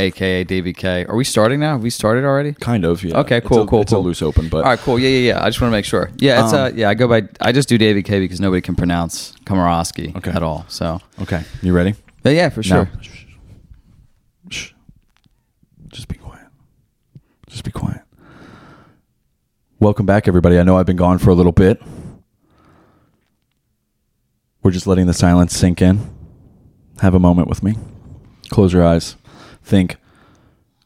aka Davey K. Are we starting now? Have we started already? Kind of. Yeah. Okay, It's cool, a- cool, It's cool. a loose open, but All right, cool. Yeah, yeah, yeah. I just want to make sure. Yeah, it's Um, uh, yeah. I go by. I just do Davey K because nobody can pronounce Komoroski Okay. at all. So, okay. You ready? but yeah, for sure. Shh, shh. Just be quiet. Just be quiet. Welcome back, everybody. I know I've been gone for a little bit. We're just letting the silence sink in. Have a moment with me. Close your eyes. Think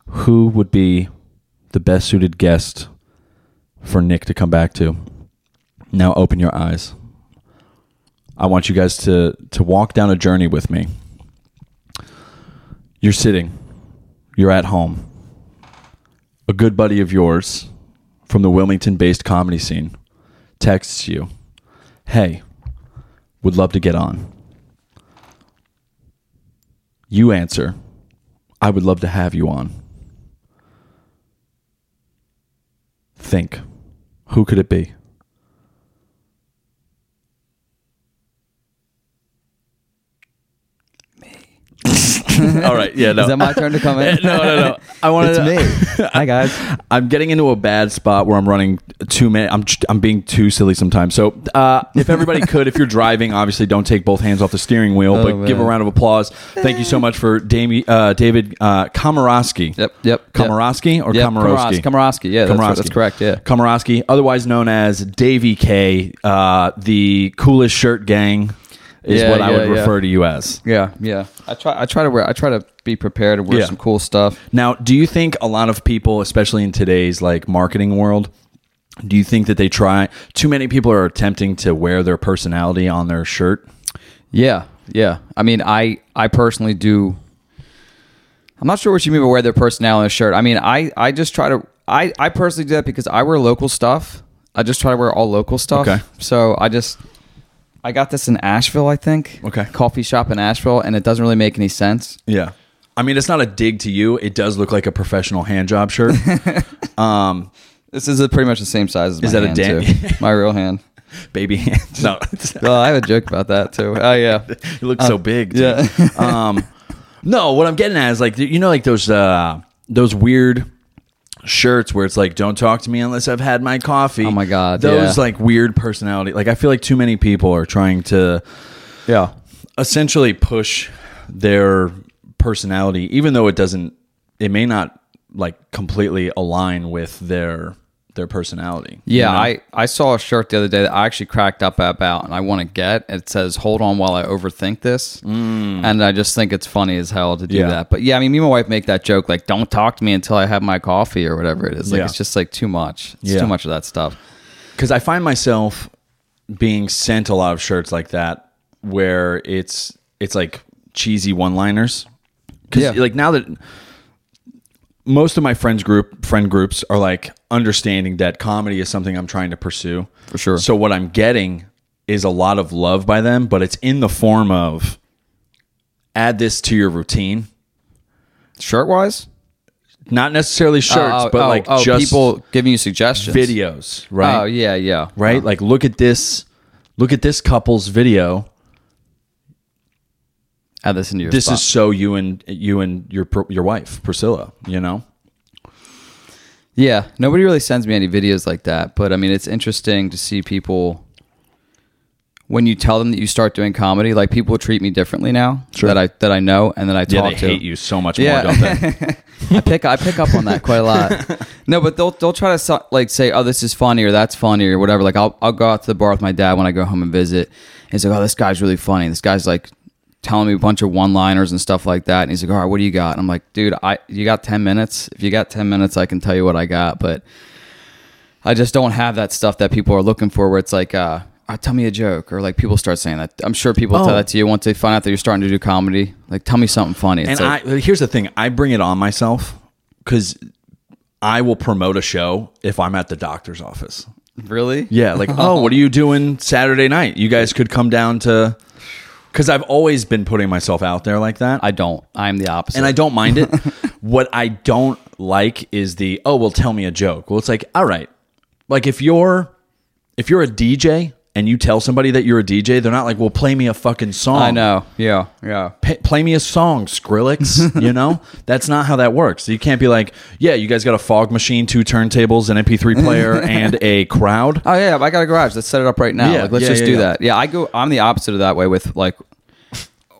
who would be the best suited guest for Nick to come back to. Now open your eyes. I want you guys to to walk down a journey with me. You're sitting. You're at home. A good buddy of yours from the Wilmington-based comedy scene texts you, "Hey, would love to get on." You answer, "I would love to have you on." Think, who could it be? All right, yeah, no. Is that my turn to come in? no, no, no. I wanted It's me. Hi guys. I'm getting into a bad spot where I'm running too many. I'm I'm being too silly sometimes. So uh, if everybody could, if you're driving, obviously don't take both hands off the steering wheel, Oh, but give a round of applause. Thank you so much for Dami, uh, David uh, Komoroski. Yep, yep. Komoroski or Yep, Komorowski? Komorowski. Yeah, that's, Komorowski. that's correct. Yeah. Komoroski, otherwise known as Davey K, uh, the coolest shirt gang, is Yeah, what I would yeah. refer to you as. Yeah, yeah. I try. I try to wear. I try to be prepared and wear Yeah. some cool stuff. Now, do you think a lot of people, especially in today's like marketing world, do you think that they try too many people are attempting to wear their personality on their shirt? Yeah, yeah. I mean, I I personally do. I'm not sure what you mean by wear their personality on a shirt. I mean, I I just try to. I I personally do that because I wear local stuff. I just try to wear all local stuff. Okay. So I just. I got this in Asheville, I think. Okay. Coffee shop in Asheville, and it doesn't really make any sense. Yeah. I mean, it's not a dig to you. It does look like a professional hand job shirt. um, This is a, pretty much the same size as my Is that a hand, dan- too. my real hand. baby hand. No, Well, I have a joke about that too. Oh yeah. it looks so big. dude. yeah. um, no, what I'm getting at is like you know, like those uh, those weird shirts where it's like, "Don't talk to me unless I've had my coffee." Oh my God, those yeah. like weird personality. Like I feel like too many people are trying to Yeah. essentially push their personality, even though it doesn't. It may not like completely align with their their personality. you Yeah, know? I, I saw a shirt the other day that I actually cracked up about and I want to get. It says, Hold on while I overthink this. And I just think it's funny as hell to do Mm. Yeah. that. But yeah, I mean, me and my wife make that joke, like, don't talk to me until I have my coffee or whatever it is. Like, Yeah. it's just like too much. It's Yeah. too much of that stuff. because I find myself being sent a lot of shirts like that where it's it's like cheesy one liners. Because Yeah. like now that most of my friends group friend groups are like understanding that comedy is something I'm trying to pursue For sure. So what I'm getting is a lot of love by them, but it's in the form of add this to your routine. Shirt wise? Not necessarily oh, shirts, Oh, but oh, like oh, just people giving you suggestions. videos, right? Oh, yeah, yeah. right? Oh. Like look at this look at this couple's video. Add this into your This spot. is so you and you and your your wife, Priscilla, you know? Yeah, nobody really sends me any videos like that, but I mean, it's interesting to see people when you tell them that you start doing comedy. Like people treat me differently now Sure. that I that I know and that I Yeah, talk they to. hate you so much Yeah. more, don't they? I pick I pick up on that quite a lot. No, but they'll they'll try to so- like say, oh, this is funny or that's funny or whatever. Like I'll I'll go out to the bar with my dad when I go home and visit. And he's like, oh, this guy's really funny. This guy's like telling me a bunch of one liners and stuff like that. And he's like, all right, what do you got? And I'm like, dude, I you got ten minutes. If you got ten minutes, I can tell you what I got. But I just don't have that stuff that people are looking for. Where it's like, uh, uh, tell me a joke, or like people start saying that. I'm sure people Oh. tell that to you once they find out that you're starting to do comedy. Like, tell me something funny. It's and like, I here's the thing, I bring it on myself cuz I will promote a show if I'm at the doctor's office. really? Yeah, like, "Oh, what are you doing Saturday night? You guys could come down to cuz I've always been putting myself out there like that. I don't. I'm the opposite. and I don't mind it. what I don't like is the oh well, tell me a joke. Well, it's like all right, like if you're if you're a DJ and you tell somebody that you're a DJ, they're not like, "Well, play me a fucking song." I know. Yeah. Yeah. Pa- play me a song, Skrillex. you know, that's not how that works. You can't be like, "Yeah, you guys got a fog machine, two turntables, an MP3 player, and a crowd." Oh yeah, I got a garage. Let's set it up right now. Yeah, like, let's yeah, just yeah, do that. Yeah, I go. I'm the opposite of that way. With like,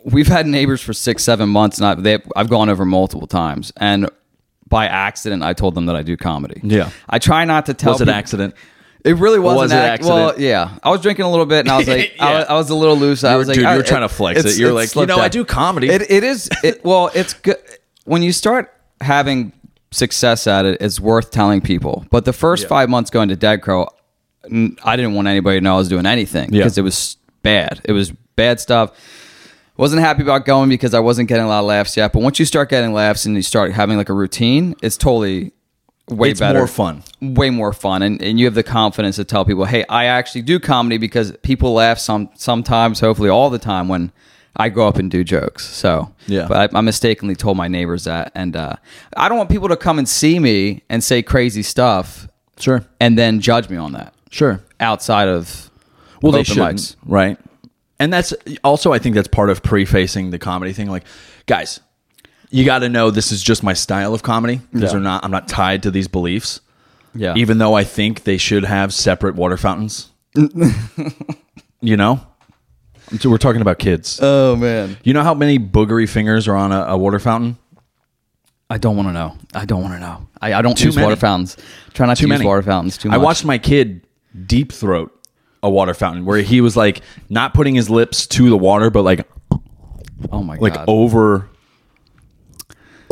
we've had neighbors for six, seven months, and I, they, I've gone over multiple times, and by accident, I told them that I do comedy. Yeah. I try not to tell. Was it people- accident? It really was, was an ac- accident? Well, yeah, I was drinking a little bit, and I was like, I, was, I was a little loose. I was like, dude, you were trying to flex it. You're like, you know, I do comedy. It, it is. It, well, it's good when you start having success at it. It's worth telling people. But the first Yeah. five months going to Dead Crow, I didn't want anybody to know I was doing anything Yeah. because it was bad. It was bad stuff. Wasn't happy about going because I wasn't getting a lot of laughs yet. But once you start getting laughs and you start having like a routine, it's totally way It's better, more fun. way more fun, and, and you have the confidence to tell people, "Hey, I actually do comedy because people laugh some sometimes, hopefully all the time when I go up and do jokes." So Yeah. but I, I mistakenly told my neighbors that, and uh, I don't want people to come and see me and say crazy stuff Sure, and then judge me on that sure. outside of Well, they open should, mics. right? And that's also, I think that's part of prefacing the comedy thing. Like, guys, you got to know this is just my style of comedy. These Yeah. are not. I'm not tied to these beliefs. Yeah, Even though I think they should have separate water fountains. you know, So we're talking about kids. oh man, you know how many boogery fingers are on a, a water fountain? I don't want to know. I don't want to know. I, I don't Too use many. water fountains. Try not Too to use water fountains too much. I watched my kid deep throat a water fountain where he was like not putting his lips to the water, but like Oh my god. like god. over.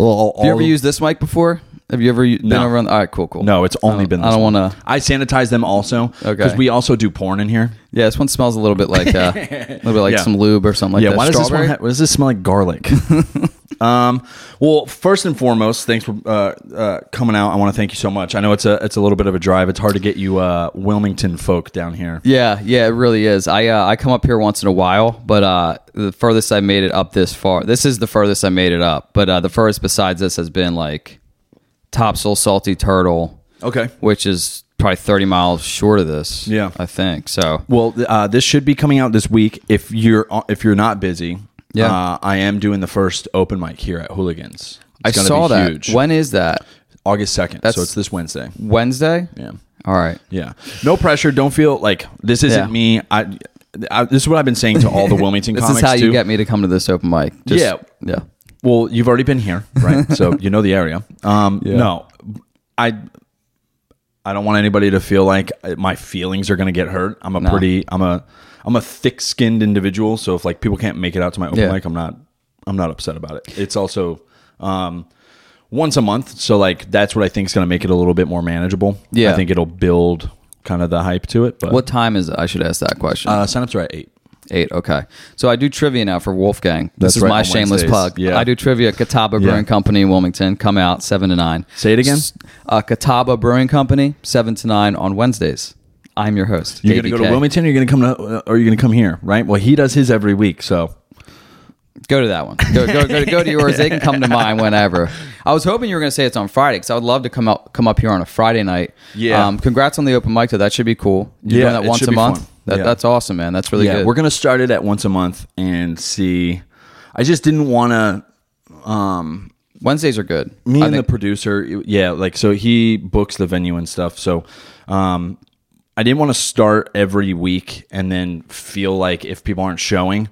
All, Have you ever used this mic before? Have you ever been No. around? All right, cool, cool. No, it's only been. This I don't one. to. I sanitize them also. Okay. Because we also do porn in here. Yeah, this one smells a little bit like uh, a little bit like Yeah. some lube or something like yeah. that. Why does this one? Ha- why does this smell like garlic? um. Well, first and foremost, thanks for uh, uh, coming out. I want to thank you so much. I know it's a it's a little bit of a drive. It's hard to get you uh, Wilmington folk down here. Yeah, yeah, it really is. I uh, I come up here once in a while, but uh, the furthest I made it up this far. This is the furthest I made it up, but uh, the furthest besides this has been like Topsail Salty Turtle, Okay. which is probably thirty miles short of this. Yeah. I think so. Well, uh, this should be coming out this week. If you're if you're not busy, Yeah. uh, I am doing the first open mic here at Hooligans. I It's gonna saw be that. huge. When is that? August second. That's- So it's this Wednesday. Wednesday. Yeah. All right. Yeah. No pressure. Don't feel like this isn't Yeah. me. I, I. This is what I've been saying to all the Wilmington This comics is how you too. get me to come to this open mic. Just- Yeah. Yeah. Well, you've already been here, right? so you know the area. Um, Yeah. No, I. I don't want anybody to feel like my feelings are going to get hurt. I'm a No. pretty. I'm a. I'm a thick-skinned individual. So if like people can't make it out to my open Yeah. mic, I'm not. I'm not upset about it. It's also. Um, once a month, so like that's what I think is going to make it a little bit more manageable. Yeah. I think it'll build kind of the hype to it. But What time is it? I should ask that question. uh, signups are at eight. Eight. Okay. So I do trivia now for Wolfgang. This That's is right, my shameless Wednesdays. plug. Yeah. I do trivia at Catawba Yeah. Brewing Company in Wilmington. Come out seven to nine. Say it again? S- Uh, Catawba Brewing Company, seven to nine on Wednesdays. I'm your host. You're going to go to Wilmington. Or you're going to come to, uh, or you're going to come here, right? Well, he does his every week, so Go to that one. Go, go, go, go to yours. They can come to mine whenever. I was hoping you were going to say it's on Friday because I would love to come up come up here on a Friday night. Yeah. Um, congrats on the open mic though. That should be cool. You're Yeah, doing that once a month. fun. That, Yeah. That's awesome, man. That's really yeah, good. we're going to start it at once a month and see. I just didn't want to. Um, Wednesdays are good. me I and the producer, yeah, like so he books the venue and stuff. So, um, I didn't want to start every week and then feel like if people aren't showing,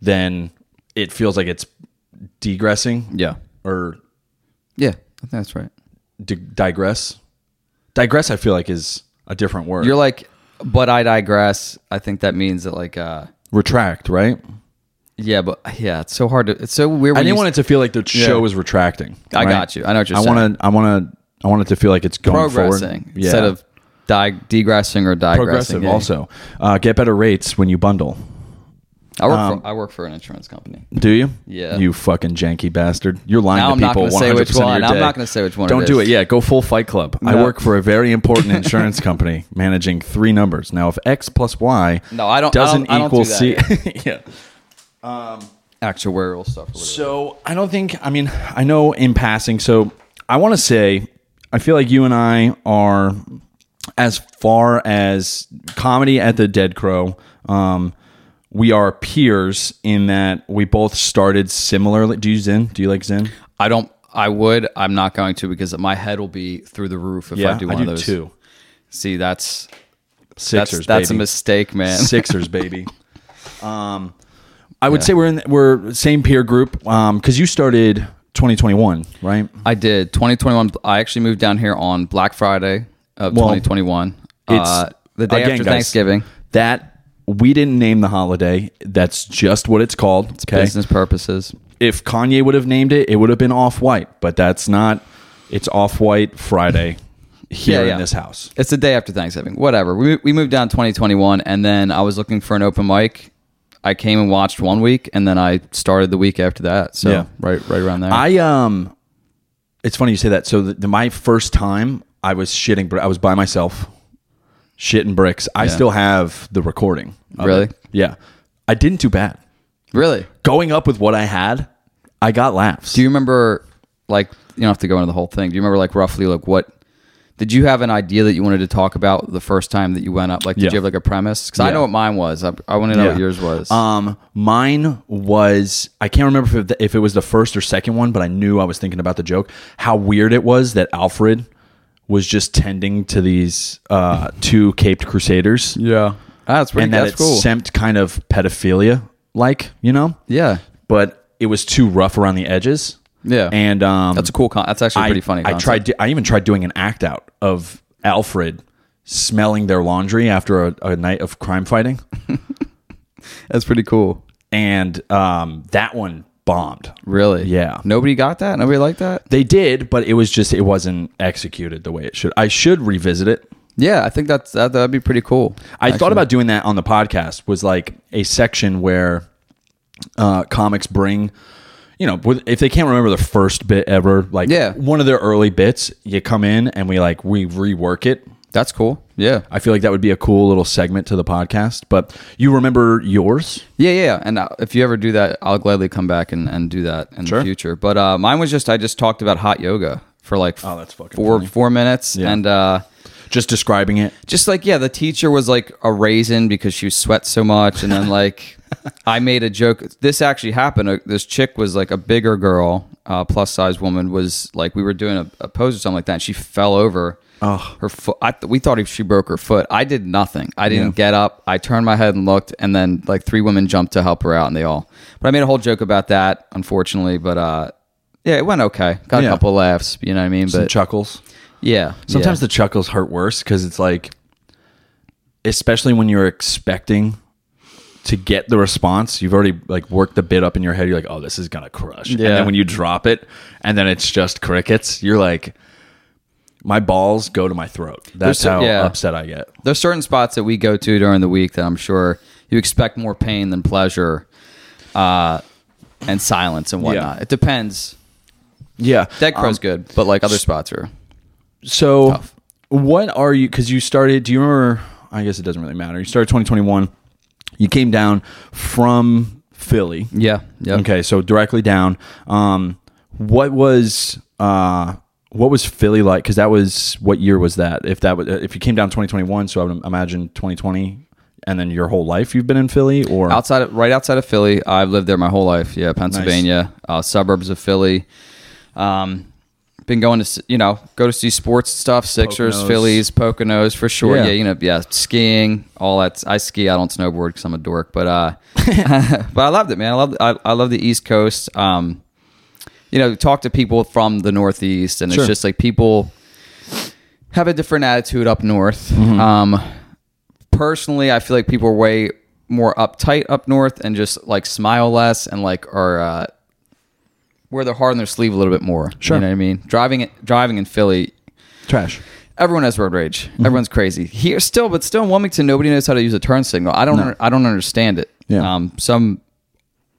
then it feels like it's degressing yeah. or Yeah. That's right. di- digress. Digress, I feel like is a different word. You're like, but I digress. I think that means that like, uh, retract, right? yeah, but yeah, it's so hard to. It's so weird. I didn't want it to feel like the show Yeah. is retracting. I got you. I know what you're I saying. want to. I want to. I want it to feel like it's going progressing forward. instead of di- degressing or digressing. progressive. Yeah. Also, uh, get better rates when you bundle. I work um, for I work for an insurance company. Do you? Yeah. You fucking janky bastard. You're lying Now to I'm not people. say 100% which of your one. I'm not gonna say which one Don't do is. it. Yeah, go full Fight Club. I work for a very important insurance company managing three numbers. Now, if X plus Y No, I don't- doesn't don't- I don't equal do that C, yeah. Um, Actuarial stuff. So I don't think. I mean, I know in passing. So I want to say, I feel like you and I are as far as comedy at the Dead Crow, um, we are peers in that we both started similarly. Do you Zyn? Do you like Zyn? I don't. I would. I'm not going to because my head will be through the roof if I do one of those. too. See, that's Sixers, that's that's a mistake, man. Sixers, baby. Um, I would say we're in we're same peer group. Um, because you started 2021, right? I did 2021. I actually moved down here on Black Friday of Well, 2021. it's- uh, the day again, after guys, Thanksgiving. That we didn't name the holiday. That's just what it's called. okay. Business purposes. If Kanye would have named it, it would have been off white. But that's not. It's off white Friday here Yeah, yeah. in this house. It's the day after Thanksgiving. Whatever. We we moved down 2021, and then I was looking for an open mic. I came and watched one week, and then I started the week after that. So Yeah. right right around there. I um, it's funny you say that. So the, the, my first time, I was shitting. but I was by myself, shitting bricks. I still have the recording. of Really? it. Yeah. I didn't do bad. really. Going up with what I had, I got laughs. Do you remember like you don't have to go into the whole thing. Do you remember like roughly like what did you have an idea that you wanted to talk about the first time that you went up? Like, did Yeah. you have like a premise? Because I Yeah. know what mine was. I, I want to know Yeah. what yours was. Um, mine was I can't remember if it, if it was the first or second one, but I knew I was thinking about the joke. How weird it was that Alfred was just tending to these uh, two caped crusaders, yeah, that's pretty. and that that's it cool. seemed kind of pedophilia like, you know. yeah, But it was too rough around the edges. yeah. And um, that's a cool. Con- that's actually a I, pretty funny. I Concept. tried. I even tried doing an act out of Alfred smelling their laundry after a, a night of crime fighting. That's pretty cool. and um, that one bombed. Really? Yeah. Nobody got that. Nobody liked that. They did, but it was just it wasn't executed the way it should. I should revisit it. Yeah, I think that's that. That'd be pretty cool. I thought about doing that on the podcast. Was like a section where uh, comics bring, you know, with- if they can't remember the first bit ever, like Yeah. one of their early bits, you come in and we like we rework it. That's cool. Yeah. I feel like that would be a cool little segment to the podcast. But you remember yours? Yeah, yeah. And uh, if you ever do that, I'll gladly come back and, and do that in Sure. the future. But uh, mine was just I just talked about hot yoga for like Oh, that's fucking four funny. four minutes, Yeah. and uh, Just describing it. just like yeah, the teacher was like a raisin because she sweat so much, and then like I made a joke. This actually happened. Uh, This chick was like a bigger girl, uh, plus size woman. Was like we were doing a, a pose or something like that, and she fell over. Oh. her foot. I, we thought she broke her foot. I did nothing. I didn't get up. I turned my head and looked, and then like three women jumped to help her out, and they all. But I made a whole joke about that, unfortunately. But uh, yeah, it went okay. Got Yeah. a couple laughs. You know what I mean? Some But chuckles. yeah, Sometimes yeah. the chuckles hurt worse because it's like, especially when you're expecting to get the response, you've already like worked the bit up in your head. You're like, oh, this is gonna crush. And Yeah. then when you drop it, and then it's just crickets, you're like, my balls go to my throat. That's There's- how yeah. upset I get. there's certain spots that we go to during the week that I'm sure you expect more pain than pleasure, uh, and silence and whatnot. Yeah. It depends. Yeah, Dead Crow's Um, good, but like other spots are. So, Tough. what are you? Because you started. Do you remember? I guess it doesn't really matter. You started 2021. You came down from Philly. Yeah. Yeah. Okay, so directly down. Um, what was uh, what was Philly like? Because that was what year was that? If that was if you came down 2021, so I would imagine 2020, and then your whole life you've been in Philly, or outside of, right outside of Philly. I've lived there my whole life. Yeah, Pennsylvania, uh, suburbs of Philly. Um, been going to you know go to see sports stuff, Sixers, Poconos. Phillies, Poconos for sure. Yeah. Yeah. you know, yeah, skiing, all that. I ski. I don't snowboard because I'm a dork, but uh, but I loved it, man. I love I, I love the East Coast. Um, you know, talk to people from the Northeast, and Sure. it's just like people have a different attitude up north. Mm-hmm. Um, personally, I feel like people are way more uptight up north and just like smile less and like are uh, wear their heart on their sleeve a little bit more. Sure. You know what I mean? Driving driving in Philly, trash? everyone has road rage. Mm-hmm. Everyone's crazy here still, but still in Wilmington, nobody knows how to use a turn signal. I don't. under- I don't understand it. Yeah. Um, some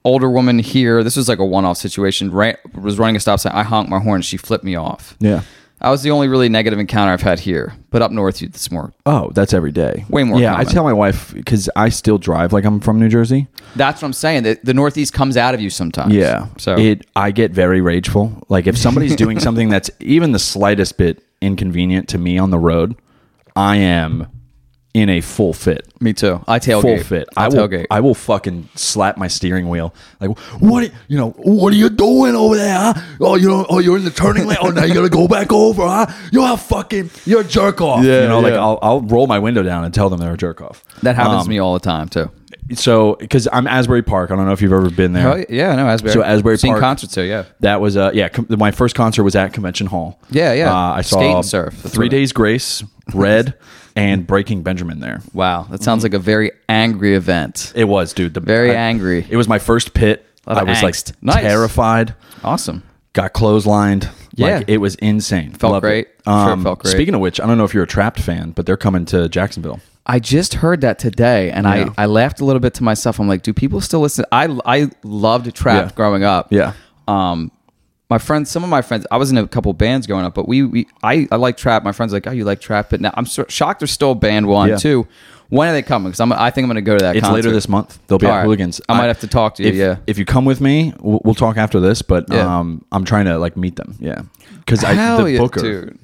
older woman here. This was like a one-off situation. Ran, was running a stop sign. I honked my horn. She flipped me off. Yeah. That was the only really negative encounter I've had here. But up north, you- it's more. Oh, that's every day. Way more Yeah, I tell my wife because I still drive like I'm from New Jersey. That's what I'm saying. The, the Northeast comes out of you sometimes. Yeah. So it I get very rageful. Like if somebody's doing something that's even the slightest bit inconvenient to me on the road, I am in a full fit. Me too. I tailgate. Full fit. I I will. tailgate. I will fucking slap my steering wheel. Like, what? You know, what are you doing over there? Huh? Oh, you know, oh, you're in the turning lane. Oh, now you gotta go back over. Huh? You're a fucking, you're a jerk off. Yeah, you know, like. I'll, I'll roll my window down and tell them they're a jerk off. that happens Um, to me all the time too. So, because I'm Asbury Park. I don't know if you've ever been there. Oh, yeah, no, Asbury. So Asbury Seen Park- concerts too. Yeah. That was uh yeah. Com- my first concert was at Convention Hall. Yeah, yeah. Uh, I saw Skate and surf. That's Three Days Grace, Red, and Breaking Benjamin. There, Wow, that sounds like a very angry event. it was, dude. The, Very I- angry. It was my first pit. Lot I of was angst. like Nice. terrified. Awesome. Got clotheslined. Yeah. like, it was insane. Felt Loved great. it. Sure felt great. Speaking of which, I don't know if you're a Trapt fan, but they're coming to Jacksonville. I just heard that today, and Yeah. I, I laughed a little bit to myself. I'm like, do people still listen? I I loved Trapt Yeah. growing up. Yeah. Um, my friends, some of my friends, I was in a couple bands growing up, but we, we I, I like Trapt. My friends like, oh, you like Trapt, but now I'm so, shocked there's still band one Yeah. too. When are they coming? Because I'm I think I'm going to go to that. It's concert. later this month. They'll be All at right. Hooligans. I might have to talk to you, If, yeah. If you come with me, we'll, we'll talk after this. But Yeah. um, I'm trying to like meet them. Yeah, because Hell the yeah, booker, dude.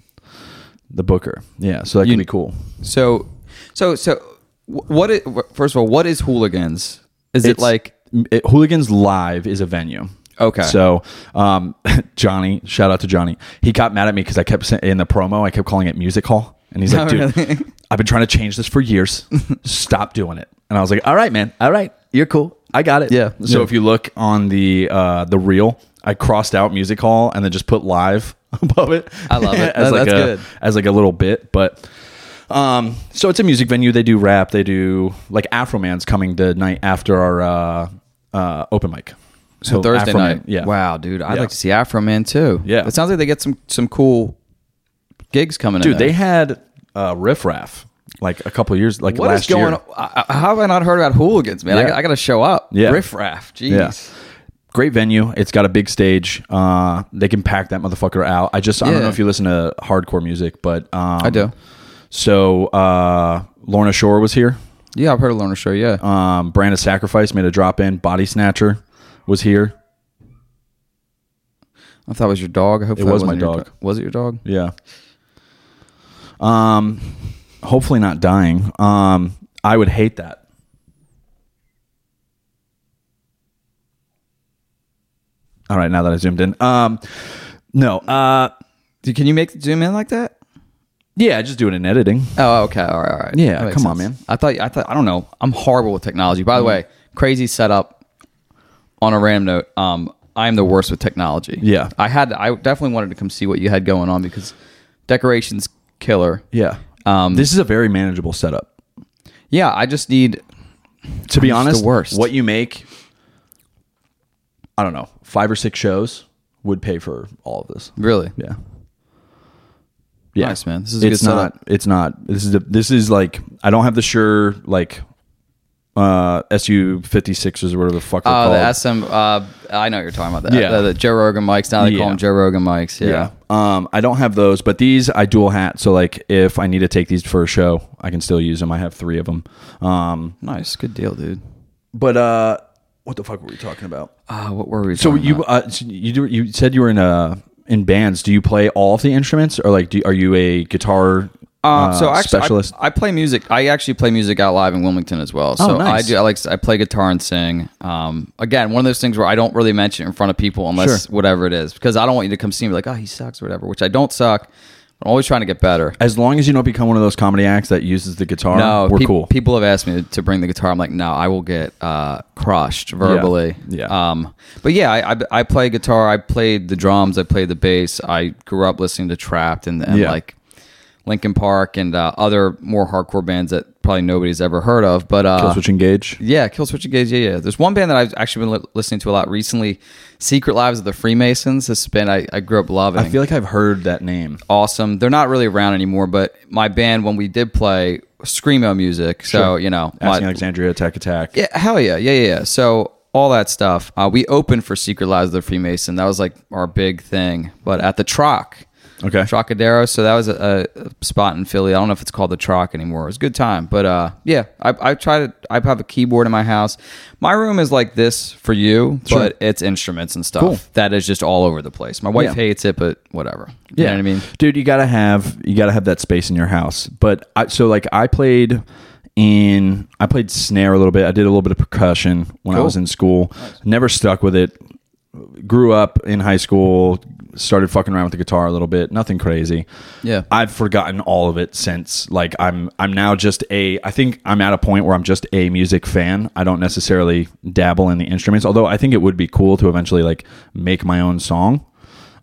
the booker. Yeah, so that You- could be cool. So, so, so, wh- what? Is, first of all, what is hooligans? Is it like it, Hooligans Live is a venue. Okay. So, um, Johnny, shout out to Johnny. He got mad at me because I kept saying in the promo, I kept calling it music hall, and he's like, Oh, "Dude, really? I've been trying to change this for years. Stop doing it." And I was like, "All right, man. All right, you're cool. I got it." Yeah. So Yeah. if you look on the uh, the reel, I crossed out music hall and then just put live above it. I love it. as That- like that's a good. as like a little bit, but. Um, so it's a music venue. They do rap. They do like Afro Man's coming the night after our uh, uh, open mic. So Thursday Afro Man, night? yeah. Wow, dude, I'd Yeah. like to see Afro Man too. Yeah. It sounds like they get some some cool gigs coming. in Dude, they had uh, Riff Raff like a couple years, like What is last going? year. on? I, I- how have I not heard about hooligans, man? I, Yeah. got- I got to show up. Yeah. Riff Raff. Jeez. Yeah. Great venue. It's got a big stage. Uh, they can pack that motherfucker out. I just I don't know if you listen to hardcore music, but um, I do. So uh, Lorna Shore was here. Yeah, I've heard of Lorna Shore. Yeah. Um, Brand of Sacrifice made a drop in. Body Snatcher was here. I thought it was your dog. I hope It was my dog. do- Was it your dog? Yeah. Um, hopefully not dying. Um, I would hate that. All right, now that I zoomed in. Um, no. Uh, can you make the zoom in like that? yeah, just do it in editing. Oh, okay. All right. All right. Yeah, come on, man. I thought. I thought. I don't know. I'm horrible with technology. By the way, crazy setup. On a random note, um, I'm the worst with technology. Yeah. I had. I definitely wanted to come see what you had going on because decorations killer. Yeah. Um, this is a very manageable setup. Yeah, I just need. To be I'm honest, the worst. what you make, I don't know, five or six shows would pay for all of this. Really. Yeah. Yeah, Nice, man. This is a it's good not. setup. It's not. This is. The, this is like. I don't have the Shure like, uh, SU fifty sixes or whatever the fuck Oh, called. the SM. Uh, I know you're talking about. that. Yeah. the, the Joe Rogan mics. Now they Yeah. call them Joe Rogan mics. Yeah. yeah. Um, I don't have those, but these I dual hat. So like, if I need to take these for a show, I can still use them. I have three of them. Um, Nice. Good deal, dude. but uh, what the fuck were we talking about? Uh, what were we? So talking you about? uh, so you do, you said you were in uh in bands. Do you play all of the instruments, or like do, are you a guitar Uh, so actually, I- specialist? I, play music. I actually play music out live in Wilmington as well. So Oh, nice. I do. I like. I play guitar and sing. Um, again, one of those things where I don't really mention it in front of people unless Sure. whatever it is, because I don't want you to come see me like, oh, he sucks or whatever. Which I don't suck. I'm always trying to get better. as long as you don't become one of those comedy acts that uses the guitar, No, we're peop- cool. People have asked me to, bring the guitar. I'm like, no, I will get uh, crushed verbally. Yeah. Um, but yeah, I, I, I play guitar. I played the drums. I played the bass. I grew up listening to Trapt and, and Yeah. like Linkin Park and uh, other more hardcore bands that probably nobody's ever heard of. But uh, Killswitch Engage. yeah, Killswitch Engage. Yeah, yeah. There's one band that I've actually been li- listening to a lot recently. Secret Lives of the Freemasons. This band I, I grew up loving I feel like I've heard that name. awesome. They're not really around anymore, but my band when we did play screamo music, so Sure. you know, my- Alexandria Attack Attack. yeah, hell yeah, yeah, yeah. yeah. So all that stuff. Uh, we opened for Secret Lives of the Freemason. That was like our big thing. But at the Troc, Okay. Trocadero. So that was a, a spot in Philly. I don't know if it's called the Troc anymore. It was a good time, but uh, yeah, I, I try to. I have a keyboard in my house. My room is like this for you, Sure. but it's instruments and stuff Cool. that is just all over the place. My wife Yeah. hates it, but whatever. You know what I mean? dude you gotta have you gotta have that space in your house but I, so like i played in i played snare a little bit i did a little bit of percussion when i was in school never stuck with it grew up in high school started fucking around with the guitar a little bit nothing crazy Yeah. i've forgotten all of it since like i'm i'm now just a i think i'm at a point where i'm just a music fan i don't necessarily dabble in the instruments although i think it would be cool to eventually like make my own song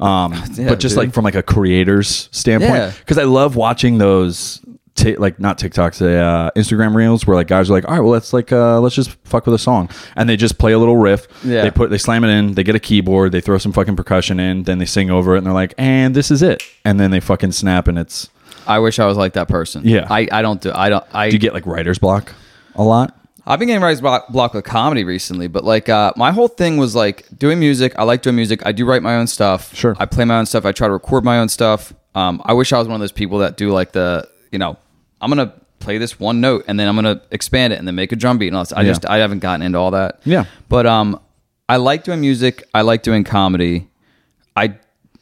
um, Yeah, but just dude. like from like a creator's standpoint Yeah. because I love watching those. T- like not TikToks, uh, Instagram reels where like guys are like, all right, well let's like uh, let's just fuck with a song, and they just play a little riff. Yeah. They put they slam it in, they get a keyboard, they throw some fucking percussion in, then they sing over it, and they're like, and this is it, and then they fucking snap, and it's. I wish I was like that person. Yeah. I, I don't do. I don't. I Do you get like writer's block a lot? I've been getting writer's block, block with comedy recently, but like uh, my whole thing was like doing music. I like doing music. I do write my own stuff. Sure. I play my own stuff. I try to record my own stuff. Um, I wish I was one of those people that do like the, you know, I'm gonna play this one note and then I'm gonna expand it and then make a drum beat and all this. I Yeah. just I haven't gotten into all that. Yeah. But um, I like doing music. I like doing comedy. I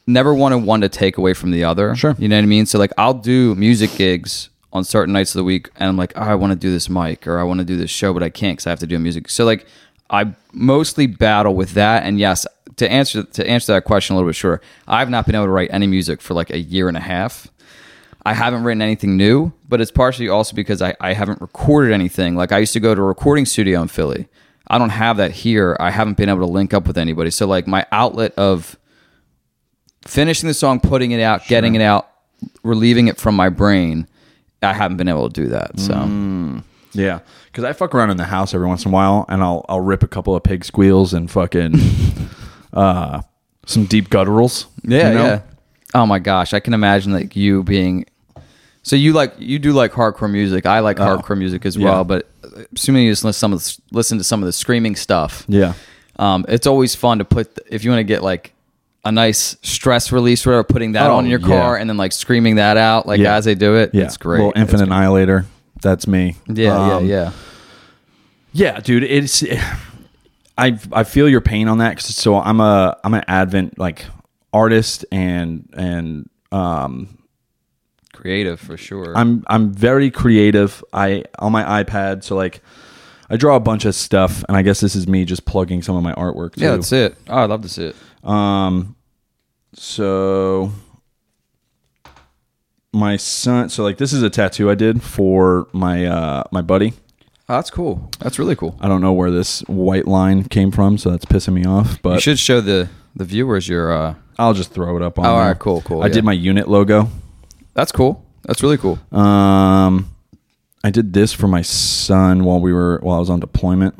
never wanted one to take away from the other. Sure. You know what I mean? So like I'll do music gigs on certain nights of the week and I'm like, oh, I want to do this mic or I want to do this show, but I can't because I have to do music. So like I mostly battle with that. And yes, to answer to answer that question a little bit sure, I've not been able to write any music for like a year and a half. I haven't written anything new, but it's partially also because I, I haven't recorded anything. Like I used to go to a recording studio in Philly. I don't have that here. I haven't been able to link up with anybody. So like my outlet of finishing the song, putting it out, getting it out, relieving it from my brain, I haven't been able to do that. So Yeah, because I fuck around in the house every once in a while, and I'll I'll rip a couple of pig squeals and fucking uh, some deep gutturals. yeah, you know? yeah. Oh my gosh, I can imagine like you being. So you like you do like hardcore music. I like hardcore music as well, yeah. but assuming you just listen, some of the, listen to some of the screaming stuff. yeah. Um, it's always fun to put if you want to get like a nice stress release or whatever, putting that Oh, on your car yeah. and then like screaming that out like Yeah. as they do it. Yeah, It's great. Little Infinite Annihilator. That's me. Yeah, Um, yeah, yeah. Yeah, dude. It's I I feel your pain on that. 'cause so I'm a I'm an Advent like artist and and um Creative for sure. I'm I'm very creative. I on my iPad, so like I draw a bunch of stuff, and I guess this is me just plugging some of my artwork. Too. yeah, that's it. Oh, I'd love to see it. Um, so my son, so like this is a tattoo I did for my uh my buddy. Oh, that's cool. That's really cool. I don't know where this white line came from, so that's pissing me off. But you should show the the viewers your. uh I'll just throw it up on. Oh, all right, cool, cool, I yeah. did my unit logo. That's cool. That's really cool. Um, I did this for my son while we were while I was on deployment.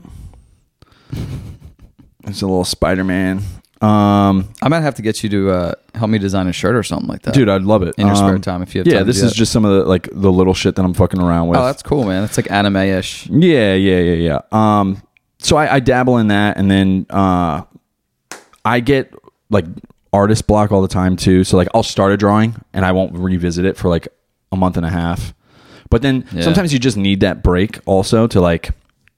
It's a little Spider Man. Um, I might have to get you to uh, help me design a shirt or something like that. dude, I'd love it In your spare Um, time, if you have yeah, this is that. just some of the like the little shit that I'm fucking around with. Oh, that's cool, man. That's like anime ish. Yeah, yeah, yeah, yeah. Um, so I, I dabble in that, and then uh, I get like artist block all the time too. So like I'll start a drawing and I won't revisit it for like a month and a half. But then Yeah. sometimes you just need that break also to like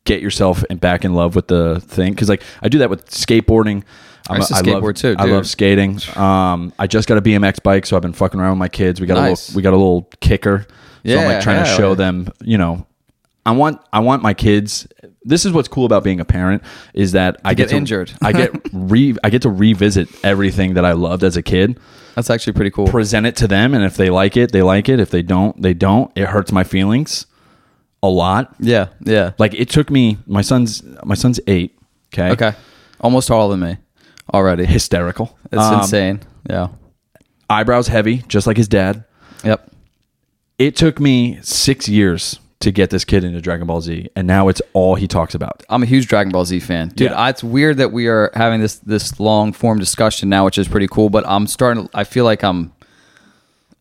get yourself in- back in love with the thing. Because like I do that with skateboarding. I used to love, skateboard too, I love skating. Um, I just got a BMX bike, so I've been fucking around with my kids. We got a little, we got a little kicker. So I'm Yeah, like trying to show yeah. them, you know, I want I want my kids. This is what's cool about being a parent is that I get get, to, injured. I get re I get to revisit everything that I loved as a kid, That's actually pretty cool. present it to them, and if they like it, they like it. If they don't, they don't. It hurts my feelings a lot. yeah, yeah. Like it took me. My son's my son's eight. Okay. Okay, almost taller than me already. Hysterical. It's Um, insane. Yeah. Eyebrows heavy, just like his dad. Yep. It took me six years to get this kid into Dragon Ball Z, and now it's all he talks about. I'm a huge Dragon Ball Z fan, dude. Yeah. I, it's weird that we are having this this long form discussion now, which is pretty cool. But I'm starting. I feel like I'm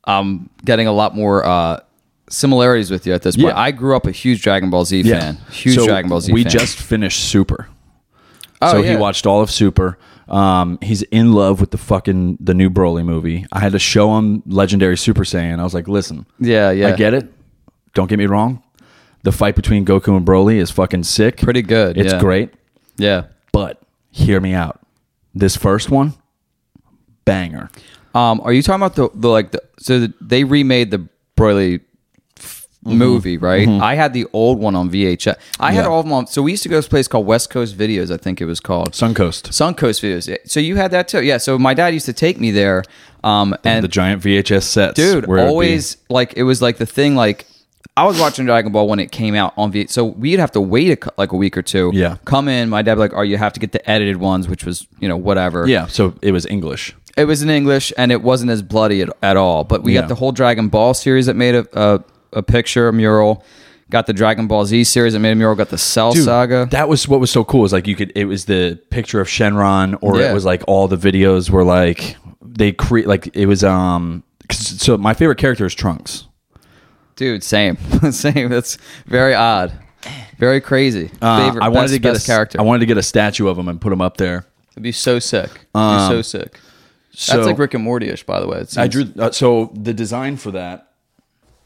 I'm getting a lot more uh, similarities with you at this point. Yeah. I grew up a huge Dragon Ball Z fan, huge So Dragon Ball Z. We fan. just finished Super. Oh, so yeah. he watched all of Super. Um, he's in love with the fucking the new Broly movie. I had to show him Legendary Super Saiyan. I was like, listen, Yeah, yeah. I get it. Don't get me wrong. The fight between Goku and Broly is fucking sick. Pretty good, It's yeah. great. Yeah. But hear me out. This first one, banger. Um, are you talking about the, the like the so the, they remade the Broly f- movie, right? I had the old one on VHS. I had Mm-hmm. All of them on. So we used to go to this place called West Coast Videos, I think it was called. Suncoast. Suncoast Videos. So you had that too, yeah. So my dad used to take me there, um, and the giant VHS sets. dude always like it was like the thing like i was watching dragon ball when it came out on v so we'd have to wait a, like a week or two Yeah. come in my dad would be like oh you have to get the edited ones which was you know whatever Yeah, so it was English. it was in english and it wasn't as bloody at, at all but we Yeah. got the whole dragon ball series that made a, a, a picture a mural got the dragon ball z series that made a mural got the cell Dude, saga That was what was so cool. Is like you could. It was the picture of Shenron, or Yeah. it was like all the videos were like they create like it was um. 'cause- So my favorite character is Trunks. Dude same same that's very odd very crazy Uh, favorite I wanted best, to get a, character I wanted to get a statue of him and put him up there. It'd be so sick. It'd be Um, so sick. So That's like Rick and Morty-ish, by the way. I drew. Uh, so the design for that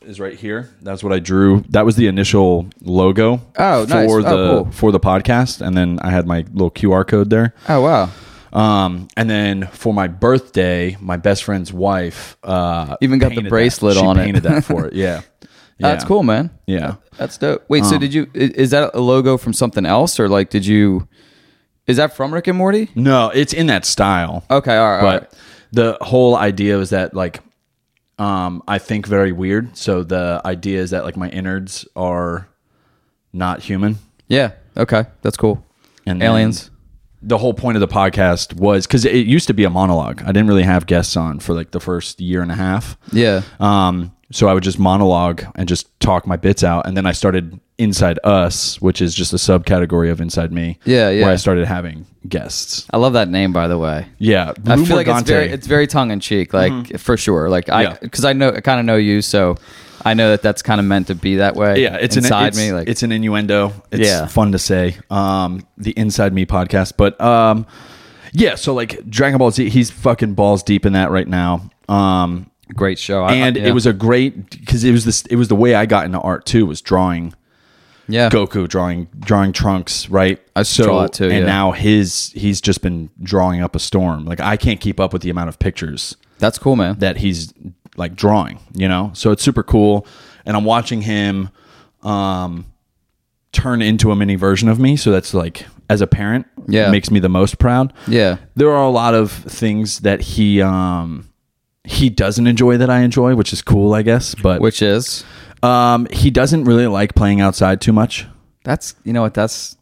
is right here. That's what I drew. That was the initial logo. Oh, nice. for Oh, the cool. for the podcast, and then I had my little QR code there. Oh wow! Um, and then for my birthday, my best friend's wife uh, Even got the that. bracelet She on it. Painted that for it. Yeah, That's cool, man. Yeah. That's dope. Wait, Um, so did you? Is that a logo from something else, or like did you? Is that from Rick and Morty? No, it's in that style. Okay, all right. but right. the whole idea is that like um I think very weird. So the idea is that like my innards are not human. Yeah. Okay, that's cool. And Aliens. the whole point of the podcast was because it used to be a monologue. I didn't really have guests on for like the first year and a half. Yeah. Um, so I would just monologue and just talk my bits out, and then I started Inside Us, which is just a subcategory of Inside Me. Yeah, yeah. Where I started having guests. I love that name, by the way. Yeah, I feel like it's very it's very tongue in cheek, like for sure. Like I Yeah. because I know I kind of know you, so I know that that's kind of meant to be that way. yeah, it's inside an, it's, me. Like it's an innuendo. It's Yeah. fun to say. Um, the Inside Me podcast, but um, yeah. So like Dragon Ball Z, he's fucking balls deep in that right now. Um, great show. I- and yeah. it was a great because it was this. It was the way I got into art too. Was drawing. yeah. Goku drawing drawing Trunks, right? I saw it too, And yeah. now his he's just been drawing up a storm. Like I can't keep up with the amount of pictures That's cool, man. that he's like drawing, you know? So it's super cool. And I'm watching him um turn into a mini version of me. So that's like as a parent, Yeah. makes me the most proud. yeah. There are a lot of things that he um he doesn't enjoy that I enjoy, which is cool, I guess. But Which is um he doesn't really like playing outside too much. that's you know what that's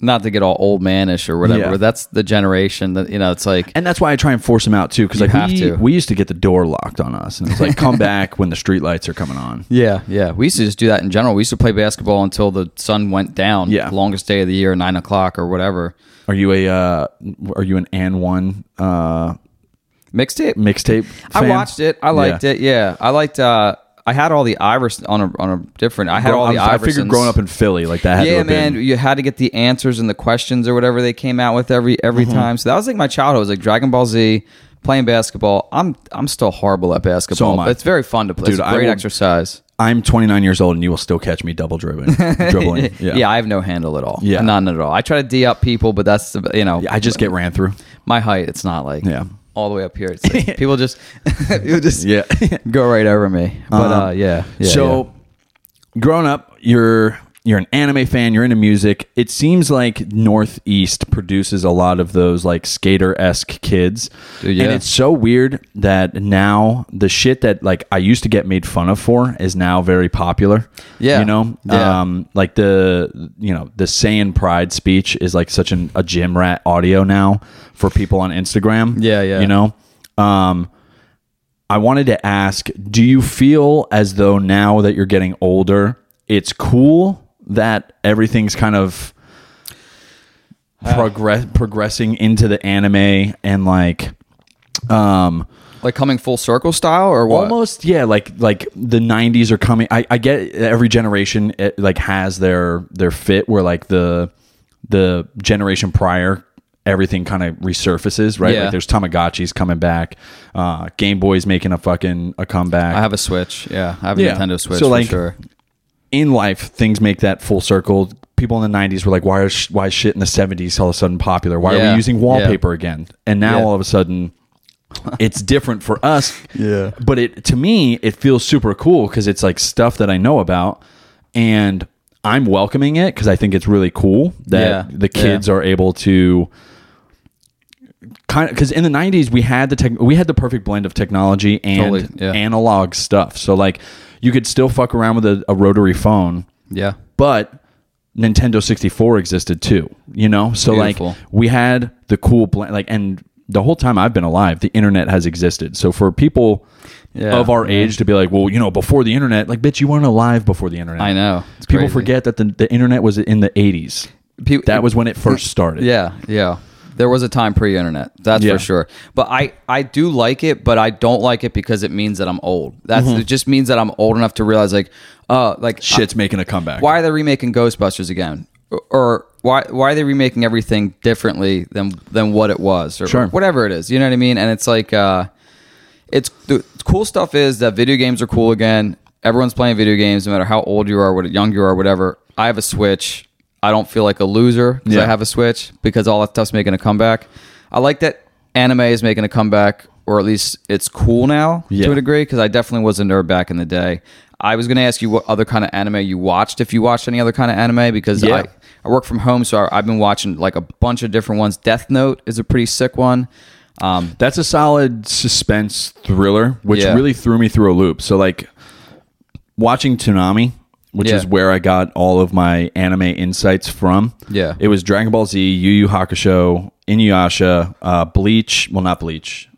not to get all old manish or whatever, Yeah. that's the generation that you know. It's like And that's why I try and force him out too, because like have we, to. we used to get the door locked on us, and it's like come back when the street lights are coming on. yeah, yeah. We used to just do that in general. We used to play basketball until the sun went down. Yeah. longest day of the year, nine o'clock or whatever. Are you a uh, are you an and one uh, Mixtape. mixtape? I fan? watched it. I liked it. Yeah, I liked. uh I had all the Iverson on a on a different. I had all the I, Iversons. figured growing up in Philly, like that. Had to yeah, have man, been- you had to get the answers and the questions or whatever they came out with every every Mm-hmm. time. So that was like my childhood. It was like Dragon Ball Z, playing basketball. I'm I'm still horrible at basketball. So am I. but it's very fun to play. Dude, it's a I great will- exercise. I'm 29 years old, and you will still catch me double dribbling. dribbling. Yeah. Yeah. I have no handle at all. Yeah. none at all. I try to d up people, but that's you know Yeah, I just get ran through. my height. It's not like Yeah. All the way up here. It's like people just people just Yeah. go right over me. But uh, yeah, yeah. so, growing up, you're you're an anime fan. You're into music. It seems like Northeast produces a lot of those like skater esque kids, Dude, yeah. and it's so weird that now the shit that like I used to get made fun of for is now very popular. Yeah. you know, Yeah. um, like the you know the Saiyan Pride speech is like such an, a gym rat audio now for people on Instagram. Yeah, yeah. You know, um, I wanted to ask do you feel as though now that you're getting older, it's cool that everything's kind of progress progressing into the anime and like um like coming full circle style or what? almost yeah like like the 90s are coming i, I get every generation it, like has their their fit where like the the generation prior everything kind of resurfaces, right? Yeah. Like there's Tamagotchis coming back, uh, Game Boy's making a fucking a comeback. I have a Switch. Yeah, I have a Yeah. Nintendo Switch So, for like, sure. In life, things make that full circle. People in the '90s were like, "Why is why is shit in the '70s all of a sudden popular? Why are Yeah. we using wallpaper again?" And now Yeah. all of a sudden, it's different for us. Yeah. But it to me, it feels super cool because it's like stuff that I know about, and I'm welcoming it because I think it's really cool that Yeah. the kids are able to kind of because in the 90s we had the tech we had the perfect blend of technology and Totally, yeah. analog stuff so like you could still fuck around with a, a rotary phone Yeah. but Nintendo 64 existed too, you know? So Beautiful. like we had the cool blend like and the whole time I've been alive, the internet has existed. So for people Yeah, of our yeah. age to be like, well, you know, before the internet, like bitch, you weren't alive before the internet. I know. It's People crazy. forget that the, the internet was in the 80s. Pe- That was when it first started. Yeah, yeah. There was a time pre-internet, that's Yeah. for sure. But I, I do like it, but I don't like it because it means that I'm old. That's Mm-hmm. it. Just means that I'm old enough to realize, like, uh, like Shit's making a comeback. why are they remaking Ghostbusters again? Or, or why why are they remaking everything differently than than what it was or Sure. whatever it is? You know what I mean? And it's like uh it's the cool stuff is that video games are cool again. Everyone's playing video games no matter how old you are, what young you are, whatever. I have a Switch. I don't feel like a loser because I have a Switch because all that stuff's making a comeback. I like that anime is making a comeback, or at least it's cool now Yeah. to a degree because I definitely was a nerd back in the day. I was going to ask you what other kind of anime you watched, if you watched any other kind of anime, because Yeah. I, I work from home, so I, I've been watching like a bunch of different ones. Death Note is a pretty sick one. Um, That's a solid suspense thriller, which Yeah. really threw me through a loop. So like watching Toonami, which Yeah. is where I got all of my anime insights from. Yeah. It was Dragon Ball Z, Yu Yu Hakusho, Inuyasha, uh, Bleach. Well, not Bleach.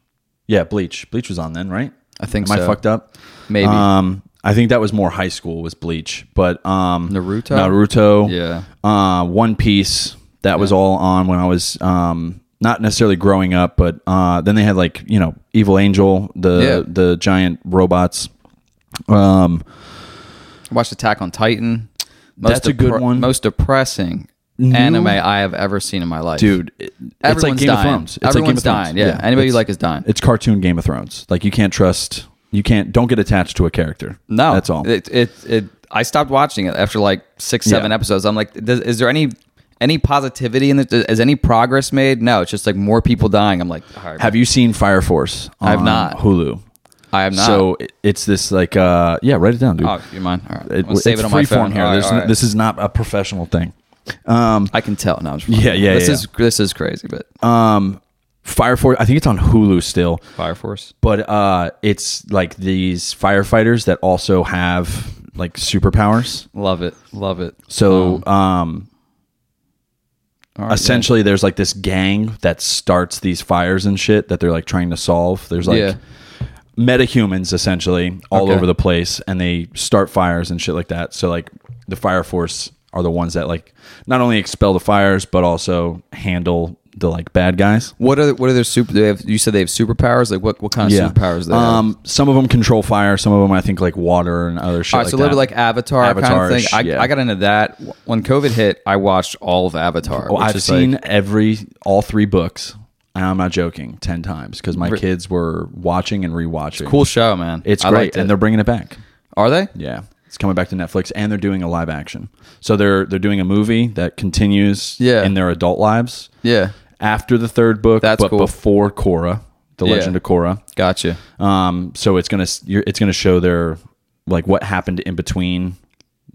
Yeah, Bleach. Bleach was on then, right? I think Am I so. fucked up? Maybe. Um, I think that was more high school was Bleach, but um, Naruto? Naruto, Yeah. uh, One Piece. That was all on when I was um, not necessarily growing up, but uh, then they had like you know Evil Angel, the Yeah. the giant robots. Um, watched Attack on Titan. Most That's a good one. Most depressing anime I have ever seen in my life, dude, it- it's like Everyone's Game of. Thrones. It's like Game Everyone's of Thrones. dying, yeah. Anybody you It's- like is dying. It's cartoon Game of Thrones. Like you can't trust. You can't. Don't get attached to a character. No, that's all. It, it, it, I stopped watching it after like six, seven Yeah. episodes. I'm like, does, is there any any positivity in it? Is any progress made? No, it's just like more people dying. I'm like, all right, Have you seen Fire Force? I have not. Hulu. I have not. So it- it's this like uh yeah, write it down, dude. oh, you mind? All right, It- I'll save it's it on my freeform phone here. All right, There's all n- right. This is not a professional thing. Um, I can tell. No, I'm just Yeah, yeah, This yeah. is this is crazy, but um, Fire Force. I think it's on Hulu still, Fire Force. but uh, it's like these firefighters that also have like superpowers. Love it, love it. So um, All right, essentially, there's like this gang that starts these fires and shit that they're like trying to solve. There's like Yeah. Metahumans essentially all Okay. over the place, and they start fires and shit like that. So like the fire force are the ones that like not only expel the fires but also handle the like bad guys. What are what are their super? They have, you said they have superpowers. Like what what kind of superpowers? Do they have? Um, some of them control fire. Some of them I think like water and other shit. All right, like so a little bit like Avatar kind of thing. I, yeah. I got into that when COVID hit. I watched all of Avatar. Oh, I've seen like- every all three books. And I'm not joking. Ten times because my Re- kids were watching and rewatching. It's cool show, man. It's I great, liked and they're bringing it back. are they? Yeah, it's coming back to Netflix, and they're doing a live action. So they're they're doing a movie that continues Yeah. in their adult lives Yeah, after the third book, That's but cool. before Korra, the Yeah. Legend of Korra. gotcha. Um, so it's gonna you're, it's gonna show their like what happened in between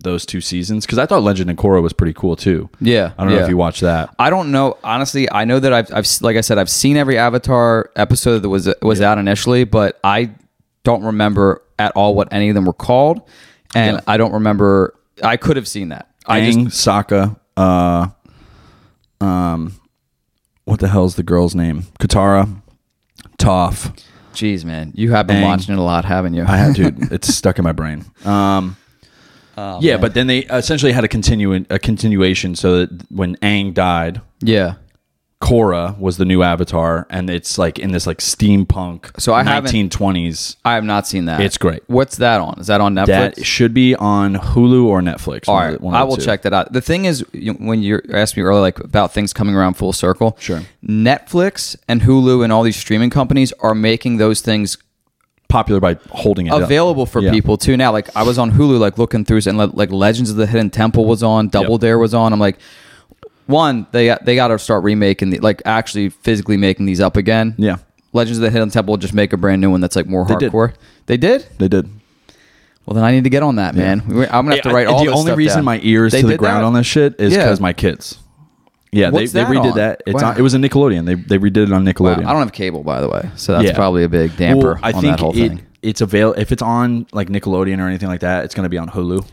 those two seasons because I thought Legend of Korra was pretty cool too. Yeah, I don't know yeah. if you watched that. I don't know. Honestly, I know that I've, I've like I said, I've seen every Avatar episode that was was out initially, but I don't remember at all what any of them were called, and Yeah. I don't remember. I could have seen that. I Aang, just Sokka, uh, um, what the hell's the girl's name? Katara, Toph. Jeez, man, you have been Aang. watching it a lot, haven't you? I had to. it's stuck in my brain. Um, Oh, yeah, man. but then they essentially had a continue a continuation, so that when Aang died, yeah, Korra was the new Avatar, and it's like in this like steampunk, So I haven't- 1920s. I have not seen that. It's great. What's that on? Is that on Netflix? That should be on Hulu or Netflix. All right, the- one of I will two. check that out. The thing is, when you asked me earlier, like about things coming around full circle, Sure. Netflix and Hulu and all these streaming companies are making those things Popular by holding it up. available for Yeah. people too now. Like I was on Hulu, like looking through, and like, Legends of the Hidden Temple was on, Double Yep. Dare was on. I'm like, one, they got, they got to start remaking the like actually physically making these up again. Yeah, Legends of the Hidden Temple just make a brand new one that's like more They did. hardcore. They did. they did. Well, then I need to get on that, man. We- I'm gonna have to write I- all the only reason down. my ears They to the ground that? on this shit is Yeah. because my kids. Yeah, What's they, they that redid on? that. It's Wow. on, it was a Nickelodeon. They they redid it on Wow, Nickelodeon. I don't have cable, by the way, so that's Yeah. probably a big damper Well, I on think that whole it, thing. it's avail if it's on like Nickelodeon or anything like that. It's going to be on Hulu.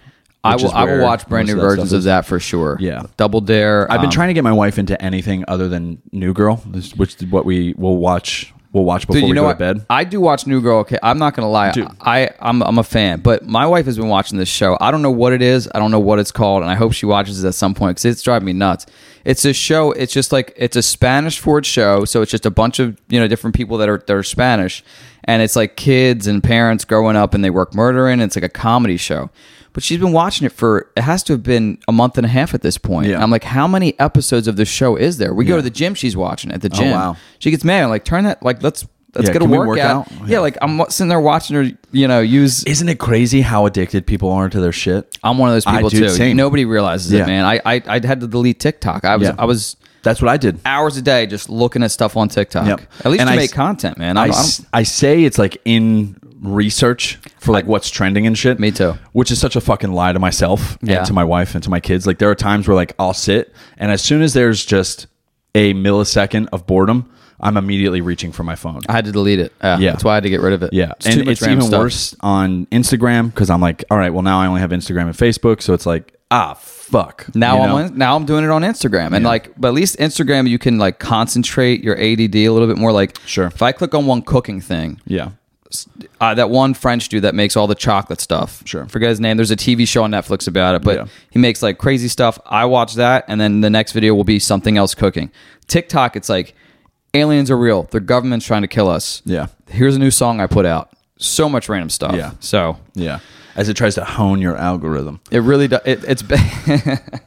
I which will. is I will where watch brand most new that versions stuff of is. that for sure. Yeah. Double Dare. I've been um, trying to get my wife into anything other than New Girl, this- which is what we will watch. We'll watch before Dude, you we know go what? to bed. I do watch New Girl. Okay, I'm not gonna lie. Dude. I I'm I'm a fan, but my wife has been watching this show. I don't know what it is. I don't know what it's called, and I hope she watches it at some point because it's driving me nuts. It's a show. It's just like it's a Spanish forward show, so it's just a bunch of you know different people that are that are Spanish, and it's like kids and parents growing up, and they work murdering. It's like a comedy show. But she's been watching it for it has to have been a month and a half at this point. Yeah. I'm like, how many episodes of this show is there? We go to the gym, she's watching it at the oh, gym. Oh, wow. She gets mad. I'm like, turn that like let's let's Yeah, get a can we workout. work out? Yeah. Yeah. like I'm sitting there watching her, you know, use. Isn't it crazy how addicted people are to their shit? I'm one of those I people do too. same. Nobody realizes Yeah. it, man. I, I I had to delete TikTok. I was Yeah. I was That's what I did. hours a day just looking at stuff on TikTok. Yep. At least And you I make content, man. I, I, s- I say it's like in research for like what's trending and shit. Me too. Which is such a fucking lie to myself Yeah. and to my wife and to my kids. Like there are times where like I'll sit and as soon as there's just a millisecond of boredom, I'm immediately reaching for my phone. I had to delete it. Yeah, Yeah. that's why I had to get rid of it. Yeah, it's and it's even stuff. worse on Instagram because I'm like, all right, well now I only have Instagram and Facebook, so it's like, ah, fuck. Now you I'm on, now I'm doing it on Instagram, and Yeah. like, but at least Instagram you can like concentrate your ADD a little bit more. Like, Sure. if I click on one cooking thing, yeah, uh, that one French dude that makes all the chocolate stuff. Sure. Forget his name. There's a TV show on Netflix about it, but Yeah. he makes like crazy stuff. I watch that, and then the next video will be something else cooking. TikTok, it's like aliens are real. Their government's trying to kill us. Yeah. Here's a new song I put out. So much random stuff. Yeah. So yeah. As it tries to hone your algorithm. it really does. It, it's bad.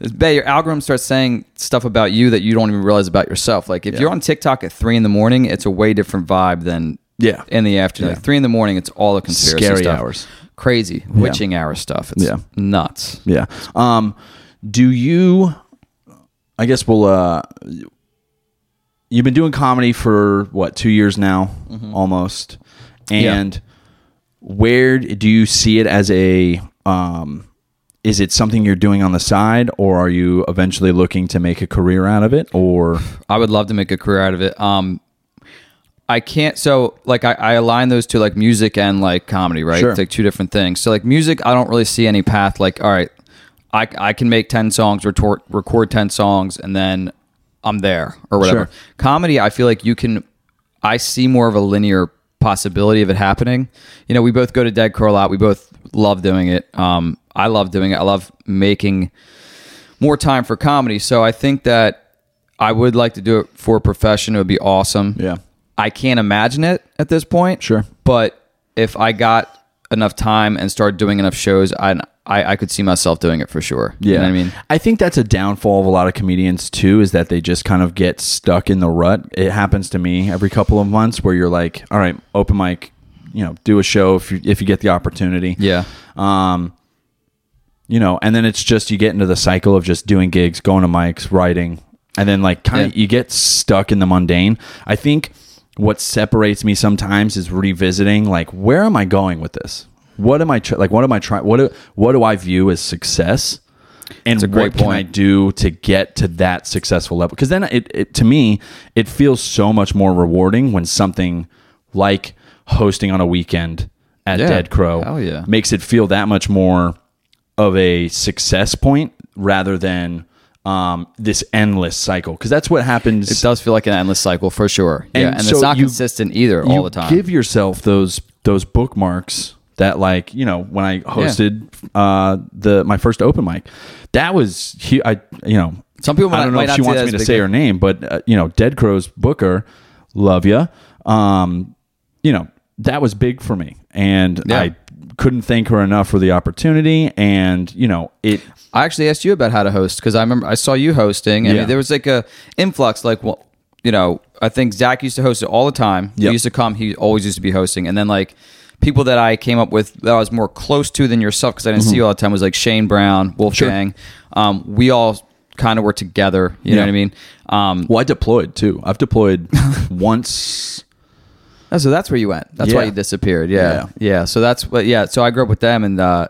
Your algorithm starts saying stuff about you that you don't even realize about yourself. Like if Yeah. you're on TikTok at three in the morning, it's a way different vibe than Yeah. in the afternoon. Yeah. Like three in the morning, it's all the conspiracy Scary stuff. hours. crazy witching hour stuff. It's Yeah. nuts. Yeah. Um, do you? I guess we'll. Uh, you've been doing comedy for what two years now, Mm-hmm. almost, and where do you see it as a? Um, is it something you're doing on the side, or are you eventually looking to make a career out of it? Or I would love to make a career out of it. Um, I can't. So like I, I align those two, like music and like comedy, right? Sure. It's like two different things. So like music, I don't really see any path. Like all right, I I can make ten songs, record record ten songs, and then I'm there or whatever. Sure. Comedy, I feel like you can. I see more of a linear possibility of it happening. You know, we both go to Dead Crow a lot. We both love doing it. Um, I love doing it. I love making more time for comedy. So I think that I would like to do it for a profession. It would be awesome. Yeah. I can't imagine it at this point. Sure. But if I got enough time and started doing enough shows, I I, I could see myself doing it for sure. You know what I mean? I think that's a downfall of a lot of comedians too, is that they just kind of get stuck in the rut. It happens to me every couple of months where you're like, all right, open mic, you know, do a show if you, if you get the opportunity. Yeah. Um, you know, and then it's just you get into the cycle of just doing gigs, going to mics, writing, and then like kind of Yeah. you get stuck in the mundane. I think what separates me sometimes is revisiting like where am I going with this? What am I tr- like? What am I trying? What do, what do I view as success? And what can I do to get to that successful level? Because then it, it to me it feels so much more rewarding when something like hosting on a weekend at Yeah. Dead Crow yeah. makes it feel that much more of a success point rather than um, this endless cycle. Because that's what happens. It does feel like an endless cycle for sure. yeah. And And so it's not you- consistent either all the time. Give yourself those those bookmarks that like you know when I hosted uh, the my first open mic, that was hu- I you know Some people might, I don't know if she wants me to say her name, but uh, you know, Dead Crows Booker, love you. Um, you know, that was big for me, and Yeah. I couldn't thank her enough for the opportunity. And you know, it I actually asked you about how to host because I remember I saw you hosting. and Yeah. mean, there was like a influx. Like, well, you know, I think Zach used to host it all the time. He used to come. He always used to be hosting, and then like people that I came up with that I was more close to than yourself because I didn't see you all the time was like Shane Brown, Wolfgang. Um, we all kind of were together. You know what I mean? Um, well, I deployed too. I've deployed once. Oh, so that's where you went. That's why you disappeared. Yeah. Yeah. yeah. So that's what. Yeah. So I grew up with them and uh,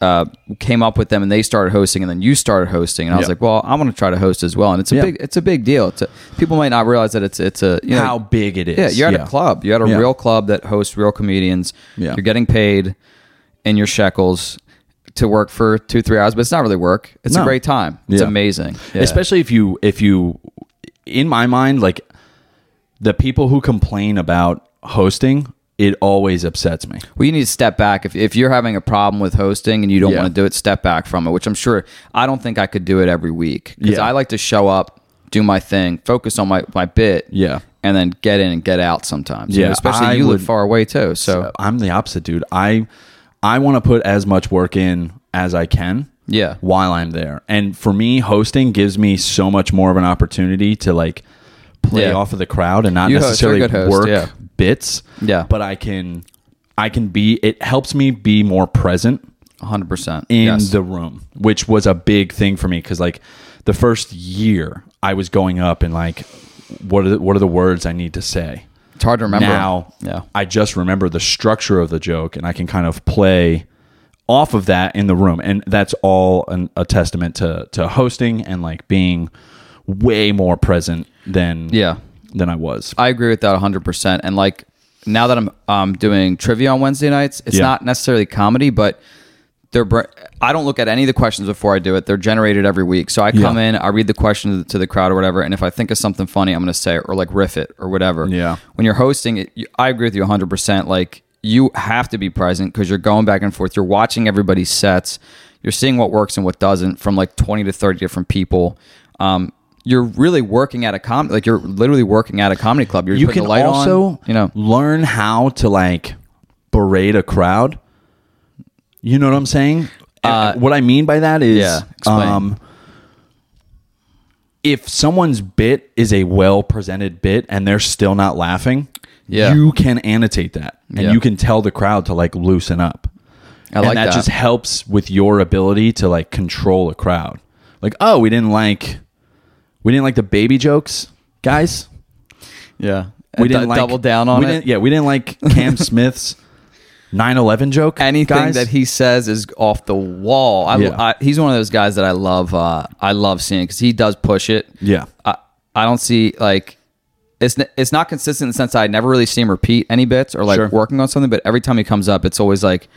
uh, came up with them, and they started hosting, and then you started hosting, and I was like, well, I want to try to host as well, and it's a Yeah. big, it's a big deal. It's a, people might not realize that it's it's a you know How big it is. Yeah, you're at Yeah. a club. You're at a Yeah. real club that hosts real comedians. Yeah. You're getting paid in your shekels to work for two three hours, but it's not really work. It's a great time. It's amazing. Especially if you if you in my mind like the people who complain about hosting it always upsets me Well, you need to step back. If, if you're having a problem with hosting and you don't Yeah. want to do it, step back from it, which I'm sure I don't think I could do it every week. Because Yeah. I like to show up, do my thing, focus on my, my bit, Yeah. and then get in and get out sometimes. you know, Yeah, especially I you live far away too. So, i'm the opposite dude i i want to put as much work in as i can Yeah. while i'm there and for me hosting gives me so much more of an opportunity to like play Yeah. off of the crowd and not You necessarily good host, work yeah. Bits Yeah. but i can i can be it helps me be more present 100%. in yes. the room, which was a big thing for me because like the first year I was going up and like what are the, what are the words I need to say. it's hard to remember. Now yeah. I just remember the structure of the joke and I can kind of play off of that in the room, and that's all an, a testament to to hosting and like being way more present than Yeah. Than I was. I agree with that 100%. And like now that I'm um, doing trivia on Wednesday nights, it's Yeah. not necessarily comedy, but they're br- I don't look at any of the questions before I do it. They're generated every week. So I come in, I read the question to the, to the crowd or whatever, and if I think of something funny, I'm going to say it or like riff it or whatever. Yeah. When you're hosting it, you, I agree with you 100%. Like you have to be present because you're going back and forth. You're watching everybody's sets. You're seeing what works and what doesn't from like 20 to 30 different people. Um, you're really working at a com like you're literally working at a comedy club. You're you can the light also on, you know. learn how to like berate a crowd you know what i'm saying Uh, what i mean by that is Yeah, um if someone's bit is a well presented bit and they're still not laughing Yeah. you can annotate that and Yeah. you can tell the crowd to like loosen up I like and that, that. just helps with your ability to like control a crowd like oh we didn't like we didn't like the baby jokes guys Yeah. we And didn't like, double down on we it. Didn't, yeah, we didn't like Cam Smith's 9/11 joke. Anything guys. that he says is off the wall. I, Yeah. I, he's one of those guys that I love. Uh, I love seeing because he does push it. Yeah. I, I don't see like it's it's not consistent in the sense that I never really see him repeat any bits or like Sure. working on something. But every time he comes up, it's always like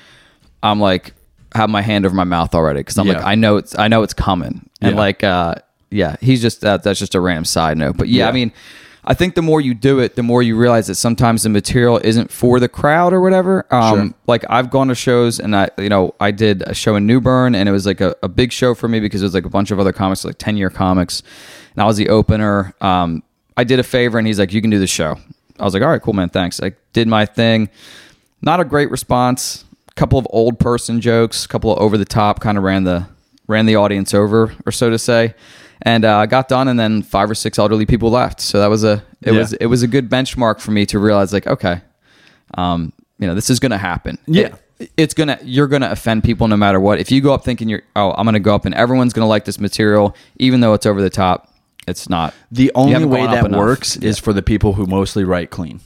I'm like have my hand over my mouth already because I'm like I know it's I know it's coming and Yeah. like uh yeah he's just that that's just a random side note. But yeah, Yeah. I mean. I think the more you do it, the more you realize that sometimes the material isn't for the crowd or whatever. Um, Sure. Like I've gone to shows and I, you know, I did a show in New Bern and it was like a, a big show for me because it was like a bunch of other comics, like 10 year comics. And I was the opener. Um, I did a favor and he's like, you can do the show. I was like, all right, cool, man. Thanks. I did my thing. Not a great response. A couple of old person jokes, a couple of over the top kind of ran the, ran the audience over or so to say. And uh, I got done, and then five or six elderly people left. So that was a it Yeah. was it was a good benchmark for me to realize like okay, um, you know, this is going to happen. Yeah. It- it's gonna you're gonna offend people no matter what. If you go up thinking you're oh I'm gonna go up and everyone's gonna like this material, even though it's over the top, it's not. The only way that enough. works is for the people who mostly write clean.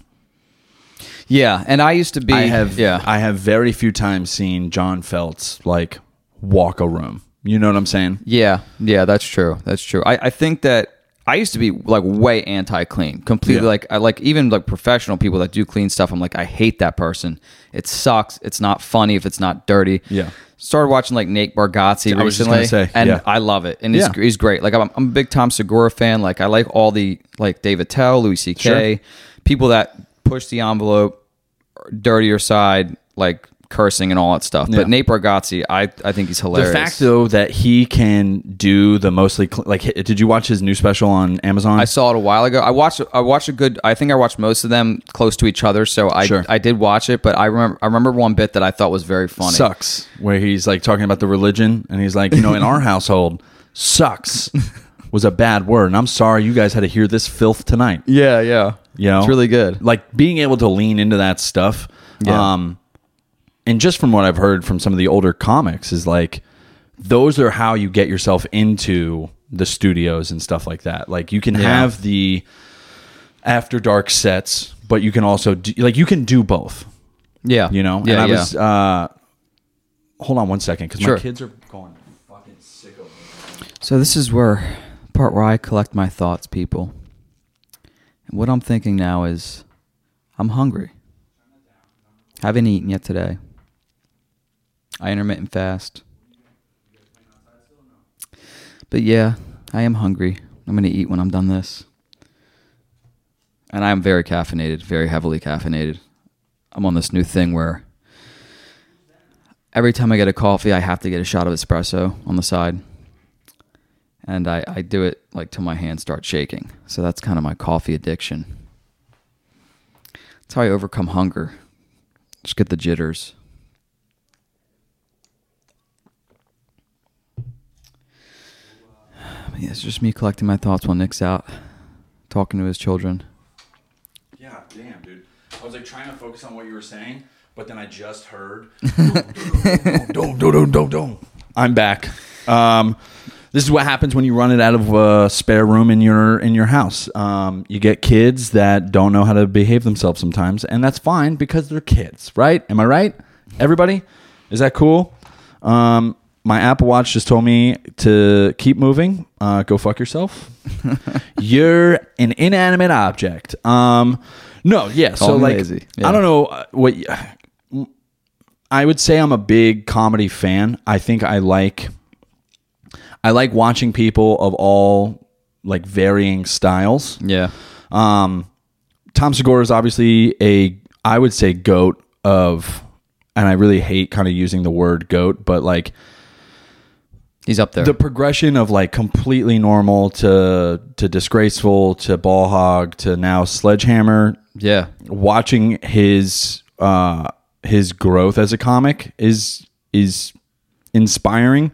Yeah, and I used to be. I have yeah. I have very few times seen John Feltz like walk a room. You know what I'm saying? Yeah, yeah, that's true. That's true. I, I think that I used to be like way anti-clean, completely Yeah. like I like even like professional people that do clean stuff. I'm like I hate that person. It sucks. It's not funny if it's not dirty. Yeah. Started watching like Nate Bargatze I was just recently, say, and yeah. I love it. And he's, Yeah. he's great. Like I'm, I'm a big Tom Segura fan. Like I like all the like Dave Attell, Louis C.K. Sure. people that push the envelope, dirtier side, like cursing and all that stuff. Yeah. But Nate Bargatze, I I think he's hilarious. The fact though that he can do the mostly cl- like, did you watch his new special on Amazon? I saw it a while ago. I watched I watched a good. I think I watched most of them close to each other. So I Sure. I did watch it, but I remember I remember one bit that I thought was very funny. sucks where he's like talking about the religion and he's like you know in our household sucks was a bad word and i'm sorry you guys had to hear this filth tonight Yeah, yeah. you know It's really good. like being able to lean into that stuff Yeah. um and just from what i've heard from some of the older comics is like those are how you get yourself into the studios and stuff like that like you can Yeah. have the after dark sets but you can also do, like you can do both Yeah, you know Yeah, and i yeah. was uh hold on one second because Sure. my kids are going fucking sick over. So this is where part where I collect my thoughts, people. And what I'm thinking now is, I'm hungry. Haven't eaten yet today. I intermittent fast. But yeah, I am hungry. I'm gonna eat when I'm done this. And I am very caffeinated, very heavily caffeinated. I'm on this new thing where every time I get a coffee, I have to get a shot of espresso on the side and I, I do it like till my hands start shaking. So that's kind of my coffee addiction. That's how I overcome hunger. Just get the jitters. Yeah, it's just me collecting my thoughts while Nick's out talking to his children. yeah damn dude i was like trying to focus on what you were saying but then i just heard don't don't don't don't i'm back um this is what happens when you run it out of a spare room in your in your house. Um, you get kids that don't know how to behave themselves sometimes, and that's fine because they're kids, right? Am I right? Everybody, is that cool? Um, my Apple Watch just told me to keep moving. Uh, go fuck yourself. You're an inanimate object. Um, no, yeah. Call so me like, lazy. Yeah. I don't know uh, what. y- I would say I'm a big comedy fan. I think I like I like watching people of all like varying styles. Yeah. Um, Tom Segura is obviously a I would say goat of, and I really hate kind of using the word goat, but like He's up there. the progression of like completely normal to to disgraceful to ball hog to now sledgehammer yeah. watching his uh his growth as a comic is is inspiring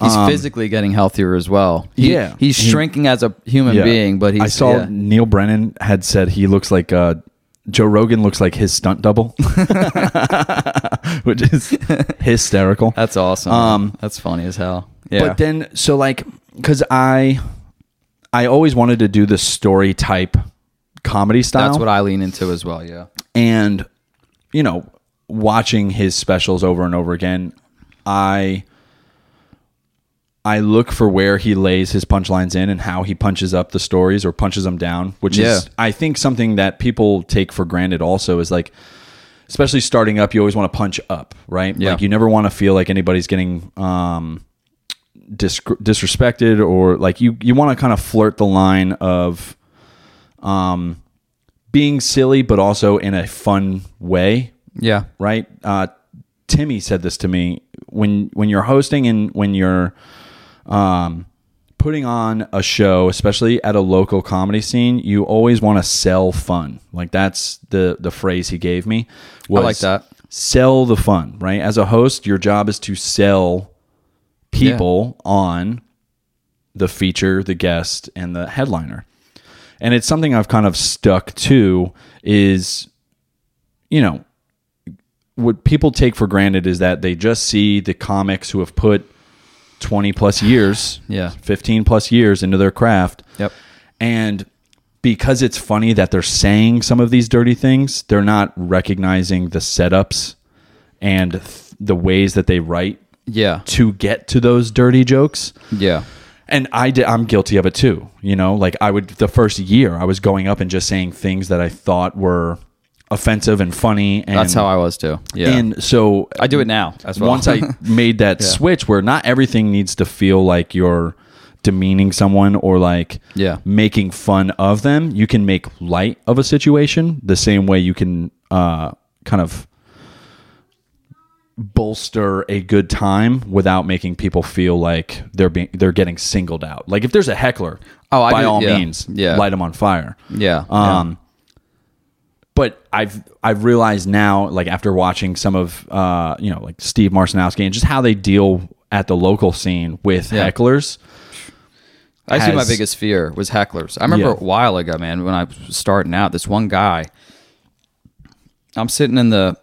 He's physically getting healthier as well. He- Um, Yeah. He's He- shrinking as a human Yeah. being, but he's I saw yeah. Neal Brennan had said he looks like uh Joe Rogan looks like his stunt double, which is hysterical. That's awesome. Um, That's funny as hell. Yeah. But then, so like, because I, I always wanted to do the story type comedy style. That's what I lean into as well. Yeah. and you know watching his specials over and over again i i look for where he lays his punchlines in and how he punches up the stories or punches them down which Yeah. is i think something that people take for granted also is like especially starting up you always want to punch up right Yeah. like you never want to feel like anybody's getting um dis- disrespected or like you you want to kind of flirt the line of um being silly but also in a fun way Yeah. right uh timmy said this to me when when you're hosting and when you're um putting on a show especially at a local comedy scene you always want to sell fun. Like that's the the phrase he gave me was like that. sell the fun right? As a host your job is to sell people on the feature the guest and the headliner. And it's something I've kind of stuck to is you know what people take for granted is that they just see the comics who have put 20 plus years Yeah. 15 plus years into their craft Yep. and because it's funny that they're saying some of these dirty things they're not recognizing the setups and th- the ways that they write Yeah. to get to those dirty jokes Yeah. and I did, I'm guilty of it too. You know, like I would the first year I was going up and just saying things that I thought were offensive and funny. And That's how I was too. Yeah. And so I do it now as well. once I made that switch, where not everything needs to feel like you're demeaning someone or like Yeah. making fun of them. You can make light of a situation the same way you can uh, kind of bolster a good time without making people feel like they're being they're getting singled out. Like if there's a heckler, Oh, I by do- all yeah. means, Yeah. light them on fire. Yeah. Um, but I've I've realized now, like after watching some of uh, you know, like Steve Marcinowski and just how they deal at the local scene with Yeah. hecklers. I see my biggest fear was hecklers. I remember Yeah. a while ago, man, when I was starting out, this one guy, I'm sitting in the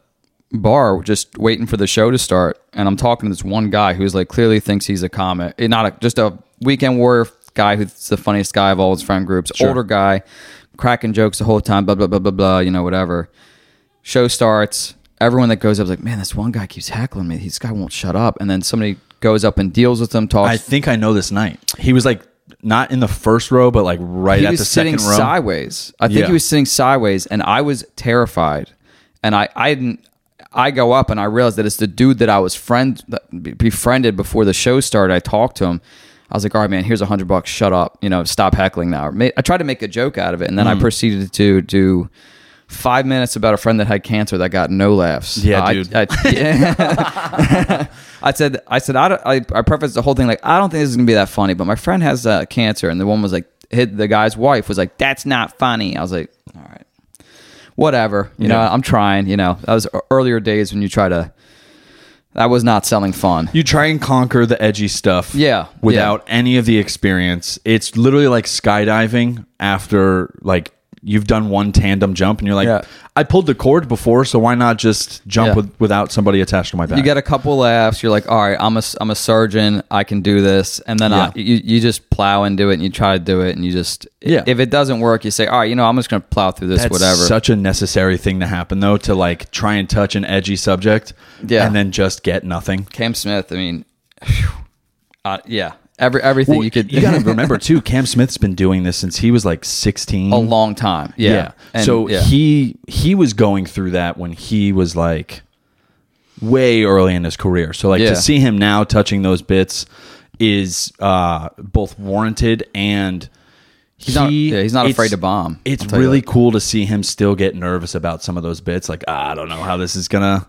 bar just waiting for the show to start, and I'm talking to this one guy who's like clearly thinks he's a comic, eh, not a, just a weekend warrior guy who's the funniest guy of all his friend groups, older guy, cracking jokes the whole time, blah blah blah blah blah, you know, whatever. Show starts. Everyone that goes up is like, man, this one guy keeps heckling me. This guy won't shut up. And then somebody goes up and deals with him, talks I think I know this night. He was like not in the first row, but like right he at was the sitting second row. sideways. I think Yeah. he was sitting sideways, and I was terrified. And I, I didn't. I go up and I realized that it's the dude that I was friend befriended before the show started. I talked to him. I was like, "All right, man, here's a hundred bucks. Shut up. You know, stop heckling now." I tried to make a joke out of it, and then Mm. I proceeded to do five minutes about a friend that had cancer that got no laughs. Yeah, I- dude. I, yeah. I said, I said, I, I, I prefaced the whole thing like, I don't think this is gonna be that funny, but my friend has uh, cancer, and the one was like, hit the guy's wife was like, that's not funny. I was like, all right, whatever. You know, I'm trying. You know, that was earlier days when you try to. That was not selling fun. You try and conquer the edgy stuff, Yeah, without any of the experience. It's literally like skydiving after like you've done one tandem jump, and you're like, Yeah. I pulled the cord before, so why not just jump Yeah. with, without somebody attached to my back? You get a couple laughs. You're like, all right, I'm a, I'm a surgeon. I can do this. And then Yeah. I, you, you just plow and do it and you try to do it. And you just, Yeah. if it doesn't work, you say, all right, you know, I'm just going to plow through this, That's whatever. such a necessary thing to happen, though, to like try and touch an edgy subject, Yeah. and then just get nothing. Cam Smith, I mean, uh, yeah, every everything you could. you got to remember too. Cam Smith's been doing this since he was like 16. a long time. Yeah. And, so yeah. he he was going through that when he was like way early in his career. So like Yeah. to see him now touching those bits is uh both warranted and he's not. Yeah, he's not afraid to bomb. It's I'll tell you really cool to see him still get nervous about some of those bits. Like "Ah, I don't know how this is gonna.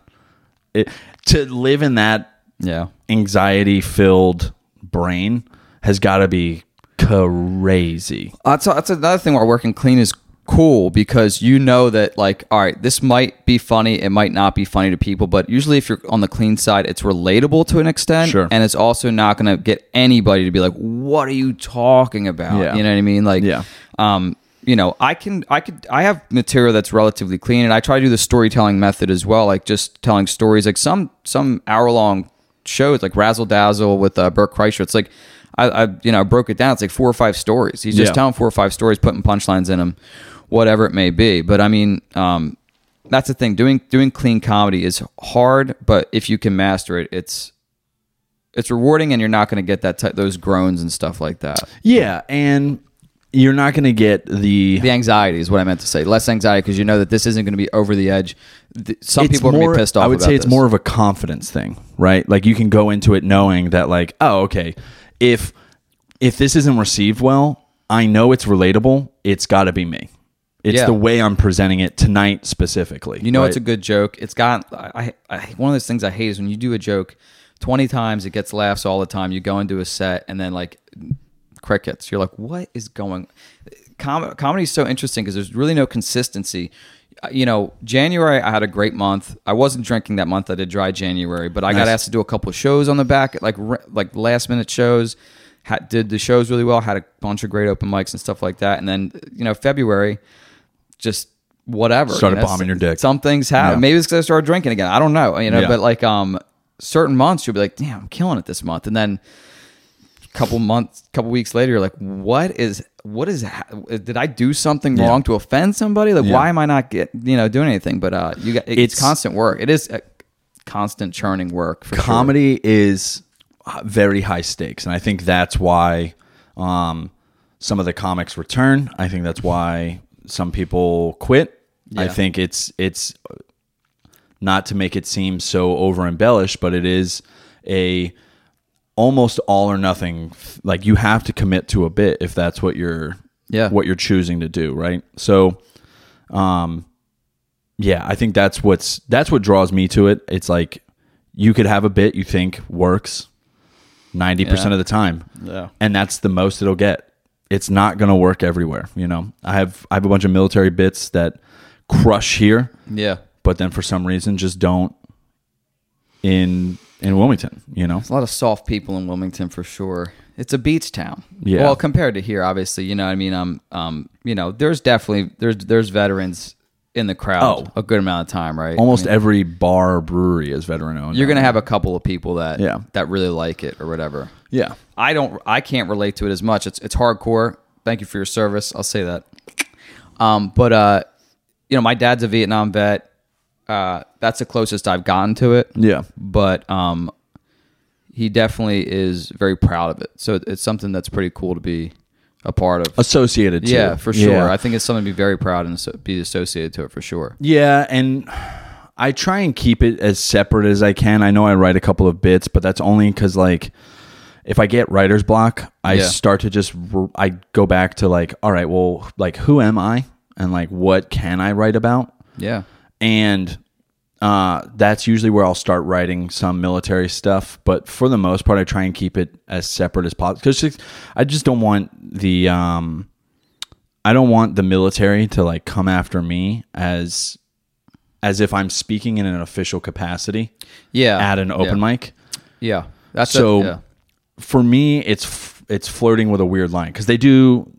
It, to live in that yeah. anxiety filled brain has got to be crazy. That's that's another thing where working clean is cool because you know that like all right this might be funny it might not be funny to people but usually if you're on the clean side it's relatable to an extent Sure. and it's also not going to get anybody to be like what are you talking about Yeah. you know what i mean like Yeah. um you know i can i could i have material that's relatively clean and i try to do the storytelling method as well like just telling stories like some some hour long shows like razzle dazzle with uh, Bert Kreischer. It's like I, I you know broke it down. It's like four or five stories. He's just Yeah. telling four or five stories, putting punchlines in them, whatever it may be. But I mean, um, that's the thing. Doing doing clean comedy is hard, but if you can master it, it's it's rewarding, and you're not going to get that ty- those groans and stuff like that. Yeah, and you're not going to get the. The anxiety is what I meant to say. Less anxiety because you know that this isn't going to be over the edge. Th- Some people are going to be pissed off. I would say it's this. more of a confidence thing, right? Like you can go into it knowing that, like, oh, okay, if if this isn't received well, I know it's relatable. It's got to be me. It's Yeah. the way I'm presenting it tonight specifically. You know, right? it's a good joke. It's got I, I one of those things I hate is when you do a joke twenty times, it gets laughs all the time. You go into a set and then like crickets. You're like, what is going? Com- comedy is so interesting because there's really no consistency. Uh, You know, January I had a great month. I wasn't drinking that month. I did dry January, but I got asked to do a couple of shows on the back, like like last minute shows. Had, did the shows really well. Had a bunch of great open mics and stuff like that. And then you know February, just whatever. Started you know, bombing your dick. Some things happen. Yeah. Maybe it's because I started drinking again. I don't know. You know, Yeah. but like um, certain months you'll be like, damn, I'm killing it this month, and then couple months, couple weeks later, you're like, what is what is did I do something Yeah. wrong to offend somebody? Like, Yeah. why am I not get you know doing anything? But uh, you got it's, It's- constant work. It is a constant churning work. For sure. comedy is uh, very high stakes, and I think that's why um, some of the comics return. I think that's why some people quit. I think it's it's not to make it seem so over embellished, but it is a almost all or nothing. Like you have to commit to a bit if that's what you're Yeah. what you're choosing to do, right? So, um, yeah, I think that's what's that's what draws me to it. It's like you could have a bit you think works 90% Yeah. of the time Yeah. and that's the most it'll get it's not going to work everywhere you know i have i have a bunch of military bits that crush here Yeah. but then for some reason just don't in in wilmington you know There's a lot of soft people in Wilmington for sure. It's a beach town. Yeah. Well, compared to here, obviously, you know, what I mean, um, um, you know, there's definitely there's there's veterans in the crowd Oh. a good amount of time, right? almost I mean, every bar or brewery is veteran owned you're gonna have a couple of people that Yeah. that really like it or whatever. yeah I don't. I can't relate to it as much. It's it's hardcore. Thank you for your service. I'll say that. Um, but uh, you know, my dad's a Vietnam vet. Uh, that's the closest I've gotten to it. yeah But um, he definitely is very proud of it. So it's something that's pretty cool to be a part of. associated to Yeah, for sure. Yeah. I think it's something to be very proud and be associated to it for sure. Yeah, and I try and keep it as separate as I can. I know I write a couple of bits, but that's only because like if I get writer's block, I Yeah. start to just i go back to like, all right, well, like who am I, and like what can I write about, Yeah. And uh, that's usually where I'll start writing some military stuff. But for the most part, I try and keep it as separate as possible because I just don't want the um, I don't want the military to like come after me as as if I'm speaking in an official capacity Yeah. at an open yeah. mic. Yeah. That's So a, yeah. for me, it's f- it's flirting with a weird line because they do.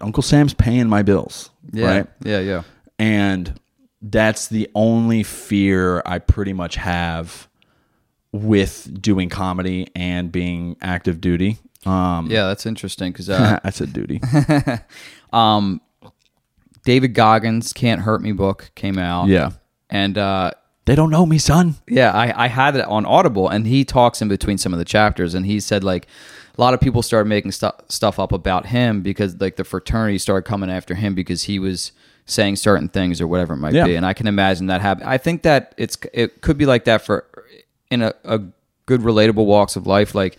Uncle Sam's paying my bills, Yeah. right? Yeah. Yeah. and that's the only fear I pretty much have with doing comedy and being active duty. Um, Yeah. That's interesting because uh, I said duty. um, David Goggins' "Can't Hurt Me" book came out. yeah, And uh, they don't know me, son. Yeah, I, I had it on Audible, and he talks in between some of the chapters, and he said like a lot of people started making stu- stuff up about him because like the fraternity started coming after him because he was saying certain things or whatever it might Yeah. be, and I can imagine that happen. I think that it's it could be like that for in a, a good relatable walks of life, like.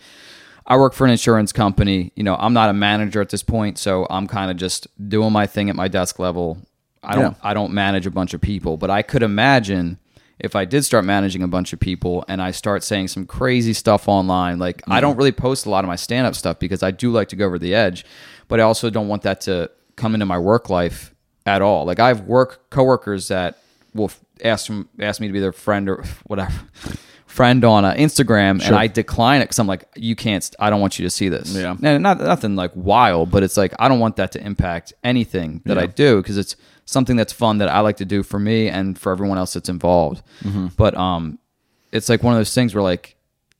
I work for an insurance company. You know, I'm not a manager at this point, so I'm kind of just doing my thing at my desk level. I don't Yeah. I don't manage a bunch of people, but I could imagine if I did start managing a bunch of people and I start saying some crazy stuff online. Like I mm-hmm. don't really post a lot of my stand up stuff because I do like to go over the edge, but I also don't want that to come into my work life at all. Like I have work coworkers that will f- ask them, ask me to be their friend or whatever friend on uh, Instagram, and I decline it because I'm like, you can't. I don't want you to see this. Yeah. and not nothing like wild, but it's like I don't want that to impact anything that I do because it's something that's fun that I like to do for me and for everyone else that's involved. But um, it's like one of those things where like,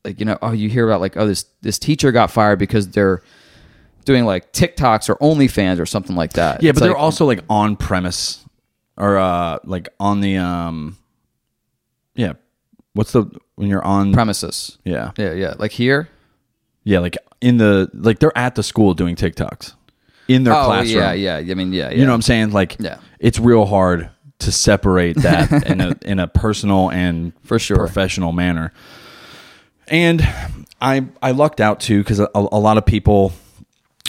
like you know, oh, you hear about like, oh, this this teacher got fired because they're doing like TikToks or OnlyFans or something like that. Yeah, It's but they're also like on premise or uh like on the um yeah. What's the when you're on premises. Yeah. Yeah, yeah. Like here, Yeah, like in the like they're at the school doing TikToks in their oh classroom. yeah, yeah. I mean, yeah, yeah. You know what I'm saying? Like Yeah. it's real hard to separate that in a in a personal and For sure. professional manner. And I I lucked out too because a, a lot of people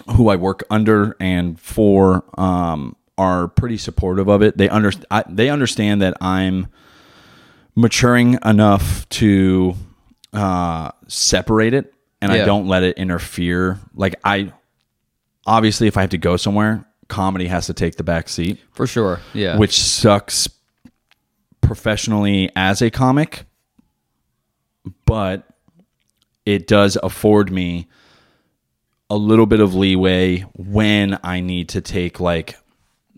who I work under and for um, are pretty supportive of it. They under I, they understand that I'm maturing enough to uh, separate it, and I don't let it interfere. Like I obviously, if I have to go somewhere, comedy has to take the back seat for sure. Yeah. which sucks professionally as a comic, but it does afford me a little bit of leeway when I need to take like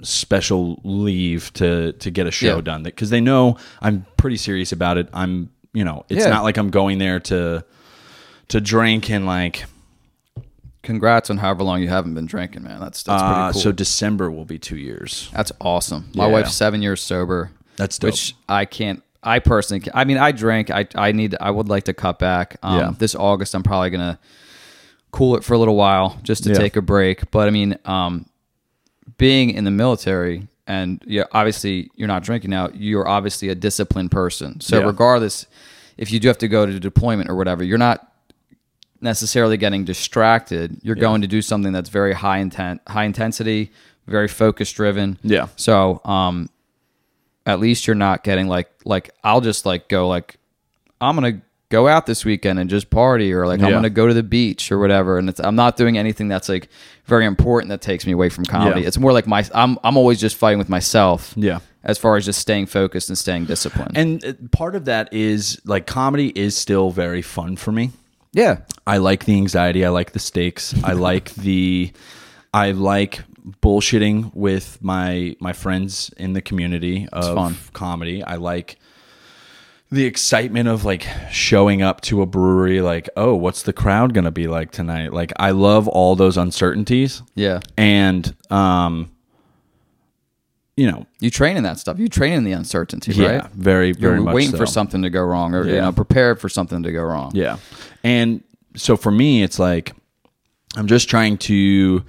special leave to to get a show Yeah. done because they know I'm pretty serious about it. I'm you know it's Yeah. not like I'm going there to to drink and like Congrats on however long you haven't been drinking, man. That's that's uh, pretty cool. so December will be two years. that's awesome. My Yeah. wife's seven years sober. That's dope. which I can't. I personally, can, I mean, I drink. I I need. I would like to cut back. Um, Yeah. This August, I'm probably gonna cool it for a little while just to Yeah. take a break. But I mean, um, being in the military and yeah, obviously you're not drinking now. You're obviously a disciplined person. So Yeah. regardless, if you do have to go to deployment or whatever, you're not necessarily getting distracted. You're going to do something that's very high intent, high intensity, very focus driven. Yeah. So, um, at least you're not getting like like I'll just like go like I'm gonna go out this weekend and just party, or like I'm Yeah. gonna go to the beach or whatever. And it's I'm not doing anything that's like very important that takes me away from comedy. Yeah. It's more like my I'm I'm always just fighting with myself. Yeah. As far as just staying focused and staying disciplined. And uh, part of that is like comedy is still very fun for me. yeah. I like the anxiety. I like the stakes. I like the. I like bullshitting with my my friends in the community of fun. comedy. I like the excitement of like showing up to a brewery. Like, oh, what's the crowd gonna be like tonight? Like, I love all those uncertainties. Yeah. And um, you know, You train in that stuff. You train in the uncertainty, yeah, right? very very You're much waiting for so. something to go wrong, or you Yeah. know, prepared for something to go wrong. Yeah. And so for me, it's like I'm just trying to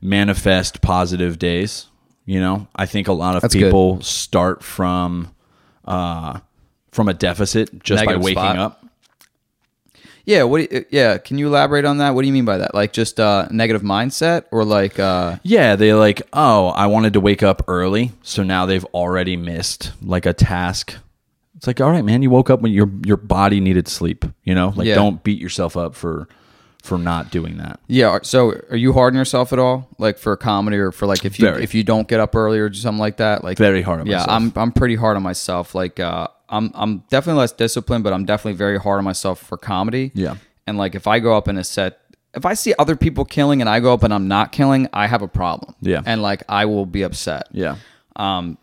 manifest positive days. You know, I think a lot of good. people start from uh, from a deficit just Negative by waking spot. up. Yeah. What? do you- Yeah. Can you elaborate on that? What do you mean by that? Like just uh, negative mindset, or like uh, Yeah, they like, oh, I wanted to wake up early, so now they've already missed like a task. It's like, all right, man, you woke up when your your body needed sleep. You know, like Yeah. don't beat yourself up for for not doing that. yeah. So are you hard on yourself at all? Like for comedy, or for like if you Very. if you don't get up early or something like that? Like Very hard on yeah, myself. I'm I'm pretty hard on myself. Like uh, I'm I'm definitely less disciplined, but I'm definitely very hard on myself for comedy. Yeah. And like if I go up in a set, if I see other people killing and I go up and I'm not killing, I have a problem. Yeah. And like I will be upset. Yeah. Um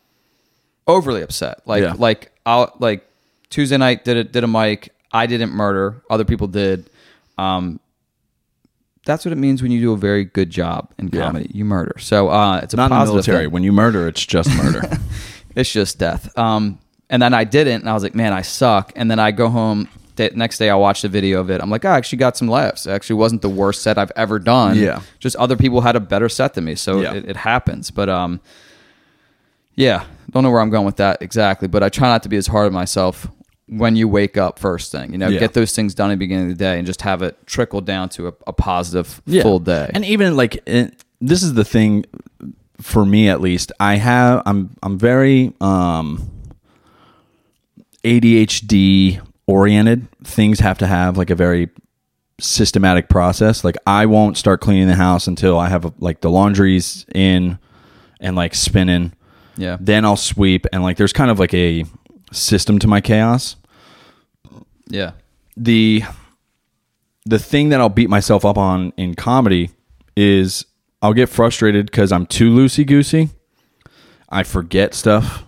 overly upset. Like Yeah. like I'll like Tuesday night did it did a mic. I didn't murder. Other people did. Um that's what it means when you do a very good job in comedy. You murder. So uh it's a Not in the positive military. thing. When you murder, it's just murder. It's just death. Um, and then I didn't, and I was like, man, I suck. And then I go home. The next day, I watch the video of it. I'm like, "Oh, I actually got some laughs. It actually wasn't the worst set I've ever done. Yeah. just other people had a better set than me, so Yeah. it, it happens. But um, yeah, don't know where I'm going with that exactly. But I try not to be as hard on myself when you wake up first thing. You know, Yeah. get those things done at the beginning of the day, and just have it trickle down to a, a positive full day. And even like it, this is the thing for me at least. I have I'm I'm very um ADHD oriented. Things have to have like a very systematic process. Like I won't start cleaning the house until I have like the laundry's in and like spinning. yeah, Then I'll sweep and like there's kind of like a system to my chaos. yeah, the the thing that I'll beat myself up on in comedy is I'll get frustrated because I'm too loosey goosey. I forget stuff,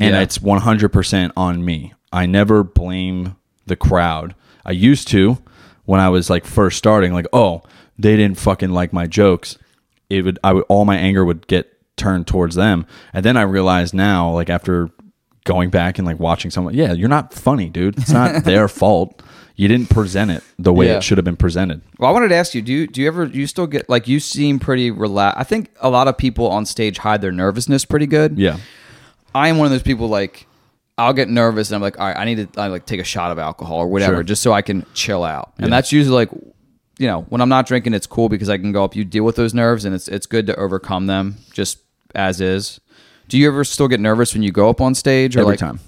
and Yeah. it's 100% on me. I never blame the crowd. I used to when I was like first starting, like, oh, they didn't fucking like my jokes. It would, I would, all my anger would get turned towards them, and then I realized now, like after going back and like watching someone, yeah, you're not funny, dude. It's not their fault. You didn't present it the way Yeah. it should have been presented. Well, I wanted to ask you: Do you do you ever do you still get like you seem pretty relaxed? I think a lot of people on stage hide their nervousness pretty good. Yeah, I am one of those people like I'll get nervous and I'm like, all right, I need to I like take a shot of alcohol or whatever Sure. just so I can chill out. And that's usually like, you know, when I'm not drinking, it's cool because I can go up. You deal with those nerves and it's it's good to overcome them just as is. Do you ever still get nervous when you go up on stage or every like time,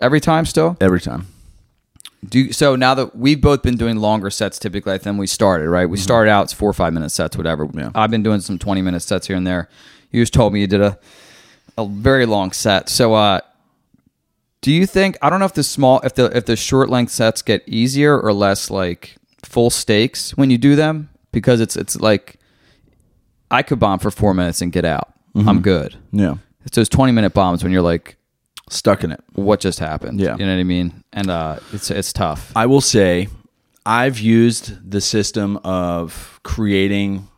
every time still? every time. Do you, so now that we've both been doing longer sets typically than we started, right? We started out it's four or five minute sets, whatever. Mm-hmm. Yeah. I've been doing some twenty minute sets here and there. You just told me you did a a very long set. So uh do you think I don't know if the small if the if the short length sets get easier or less like full stakes when you do them? Because it's it's like I could bomb for four minutes and get out. Mm-hmm. I'm good. Yeah, It's those twenty minute bombs when you're like, stuck in it. what just happened? Yeah. You know what I mean? And uh it's it's tough. I will say, I've used the system of creating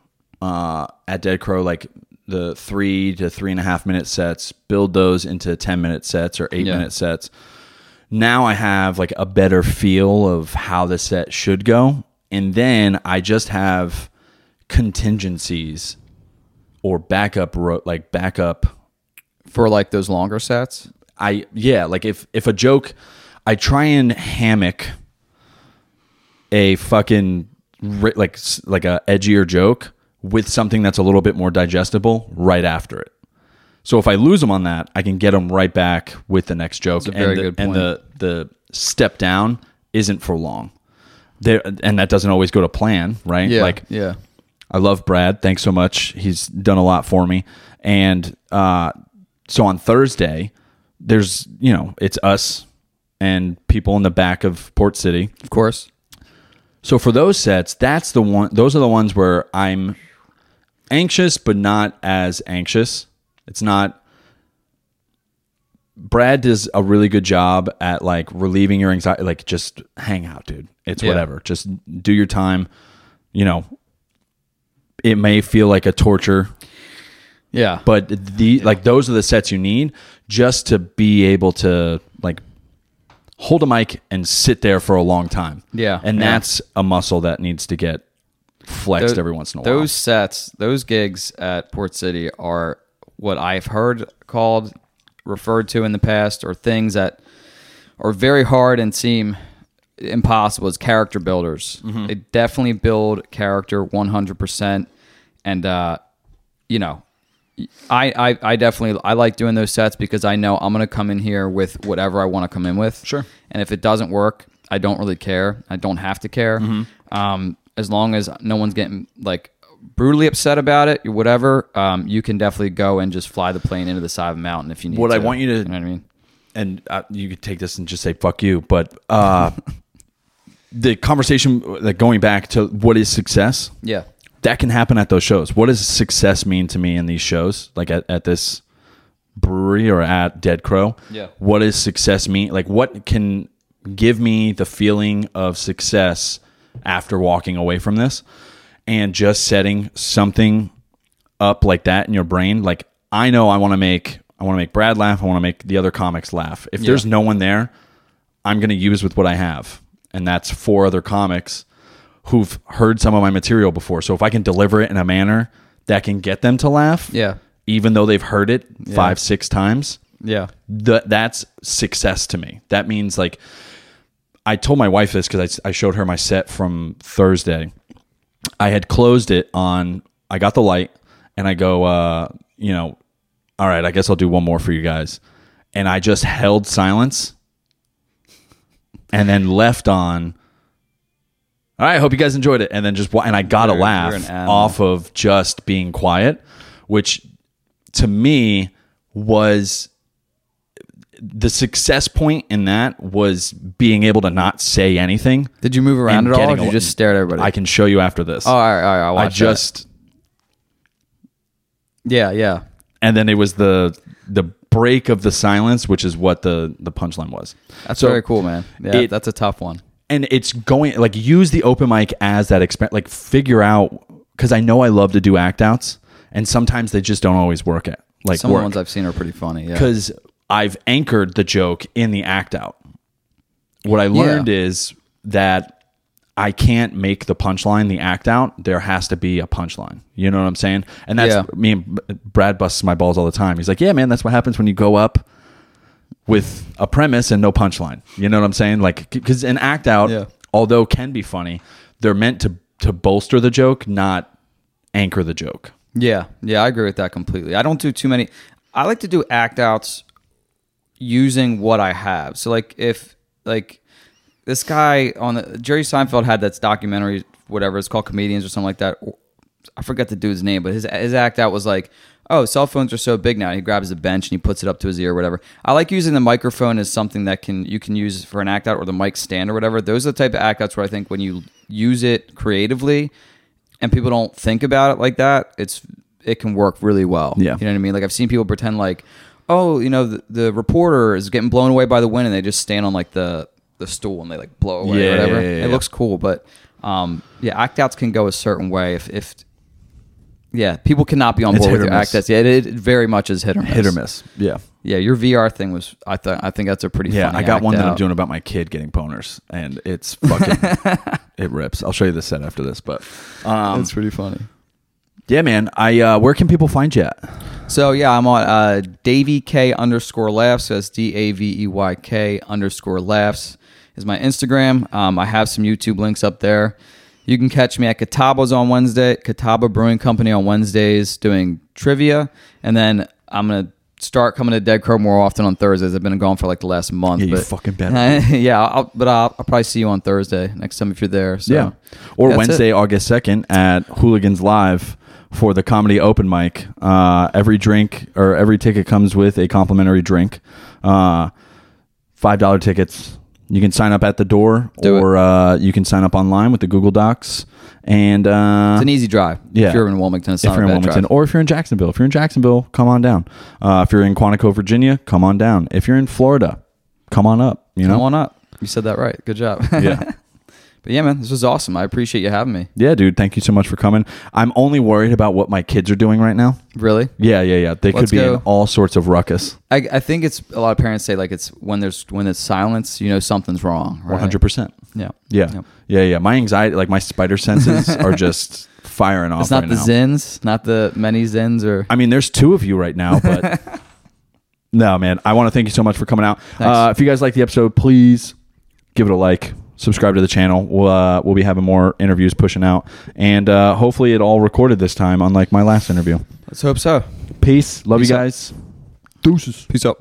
uh, at Dead Crow like the three to three and a half minute sets, build those into ten minute sets or eight Yeah. minute sets. Now I have like a better feel of how the set should go, and then I just have contingencies or backup ro- like backup for like those longer sets. I yeah, like if if a joke, I try and hammock a fucking like like a edgier joke with something that's a little bit more digestible right after it. So if I lose them on that, I can get them right back with the next joke. a very and the, And the the step down isn't for long. There and that doesn't always go to plan, right? Yeah. Like yeah. I love Brad. Thanks so much. He's done a lot for me. And uh, so on Thursday, there's you know it's us and people in the back of Port City. Of course. So for those sets, that's the one. Those are the ones where I'm anxious, but not as anxious. It's not. Brad does a really good job at like relieving your anxiety. Like just hang out, dude. It's Yeah. whatever. Just do your time. You know, it may feel like a torture, Yeah. but the like those are the sets you need just to be able to like hold a mic and sit there for a long time. Yeah, and yeah. that's a muscle that needs to get flexed Tho- every once in a while. those sets, those gigs at Port City are what I've heard called, referred to in the past, or things that are very hard and seem impossible as character builders. Mm-hmm. They definitely build character 100%. And, uh, you know, I, I, I definitely I like doing those sets because I know I'm gonna come in here with whatever I want to come in with. Sure. And if it doesn't work, I don't really care. I don't have to care. Mm-hmm. Um, as long as no one's getting like brutally upset about it, or whatever, um, you can definitely go and just fly the plane into the side of a mountain if you need to. What to. I want you to- you know what I mean? and uh, you could take this and just say fuck you, but uh, the conversation like going back to what is success Yeah. that can happen at those shows. What does success mean to me in these shows? Like at, at this brewery or at Dead Crow? Yeah. What does success mean? Like what can give me the feeling of success after walking away from this? And just setting something up like that in your brain. Like I know I want to make I want to make Brad laugh. I want to make the other comics laugh. If there's no one there, I'm going to use with what I have, and that's four other comics who've heard some of my material before. So if I can deliver it in a manner that can get them to laugh, Yeah. even though they've heard it five six times, Yeah. th- that's success to me. That means like I told my wife this because I, I showed her my set from Thursday. I had closed it on. I got the light, and I go, uh, you know, all right. I guess I'll do one more for you guys, and I just held silence, and then left on. All right, I hope you guys enjoyed it, and then just and I got a You're- laugh an animal. off of just being quiet, which to me was the success point in that was being able to not say anything. Did you move around and at all? Or did you just stare at everybody? I can show you after this. oh, all right, all right. I'll I watch that. just Yeah, yeah. and then it was the the break of the silence, which is what the the punchline was. That's So- very cool, man. Yeah, it- that's a tough one. and it's going like use the open mic as that expen like figure out because I know I love to do act outs, and sometimes they just don't always work at like Some of the work ones I've seen are pretty funny. Yeah. I've anchored the joke in the act out. What I learned is that I can't make the punchline the act out. There has to be a punchline. You know what I'm saying? And that's Yeah. me and Brad busts my balls all the time. He's like, "Yeah, man, that's what happens when you go up with a premise and no punchline." You know what I'm saying? Like because an act out, Yeah. although can be funny, they're meant to to bolster the joke, not anchor the joke. Yeah, yeah, I agree with that completely. I don't do too many. I like to do act outs using what I have. So like if like this guy on the Jerry Seinfeld had that documentary, whatever it's called, comedians or something like that. I forget the dude's name, but his his act out was like, oh, cell phones are so big now. He grabs a bench and he puts it up to his ear, or whatever. I like using the microphone as something that can you can use for an act out or the mic stand or whatever. Those are the type of act outs where I think when you use it creatively and people don't think about it like that, it's it can work really well. Yeah. you know what I mean. Like I've seen people pretend like, oh, you know, the, the reporter is getting blown away by the wind, and they just stand on like the the stool and they like blow away Yeah, or whatever. yeah, yeah, it looks cool, but um, yeah, act outs can go a certain way if if yeah, people cannot be on board with your act outs. Yeah, it, it very much is hit or miss. Hit or miss. Yeah. Yeah, your VR thing was. I thought. I think that's a pretty. Yeah, funny I got one that I'm doing about my kid getting boners, and it's fucking it rips. I'll show you the set after this, but um, That's pretty funny. Yeah, man. I uh, where can people find you at? So yeah, I'm on uh, Davey K underscore laughs. That's D A V E Y K underscore laughs is my Instagram. Um, I have some YouTube links up there. You can catch me at Catawba's on Wednesday, Kataba Brewing Company on Wednesdays doing trivia, and then I'm gonna start coming to Dead Crow more often on Thursdays. I've been gone for like the last month. Yeah, you but, fucking better. yeah, I'll, but I'll, I'll probably see you on Thursday next time if you're there. So. Yeah. Or Wednesday, it. August 2nd at Hooligans Live for the comedy open mic. Uh, every drink or every ticket comes with a complimentary drink. Uh, $5 tickets. You can sign up at the door Do or uh, you can sign up online with the Google Docs. And uh, It's an easy drive. Yeah. If you're in Wilmington, it's if you're a in Wilmington drive. or if you're in Jacksonville. If you're in Jacksonville, come on down. Uh, if you're in Quantico, Virginia, come on down. If you're in Florida, come on up. You know? Come on up. You said that right. Good job. Yeah. but yeah, man, this was awesome. I appreciate you having me. Yeah, dude. Thank you so much for coming. I'm only worried about what my kids are doing right now. Really? Yeah, yeah, yeah. They Let's could be in all sorts of ruckus. I, I think it's a lot of parents say like it's when there's when it's silence, you know something's wrong. Hundred percent. Yeah. Yeah, Yep. yeah, yeah. My anxiety, like my spider senses, are just firing off. It's not right the now. Zyns, not the many Zyns or I mean, there's two of you right now, but no, man. I want to thank you so much for coming out. Uh, if you guys like the episode, please give it a like. Subscribe to the channel. We'll uh, we'll be having more interviews pushing out, and uh, hopefully it all recorded this time, unlike my last interview. let's hope so. Peace. Love Peace you out. guys. Deuces. Peace out.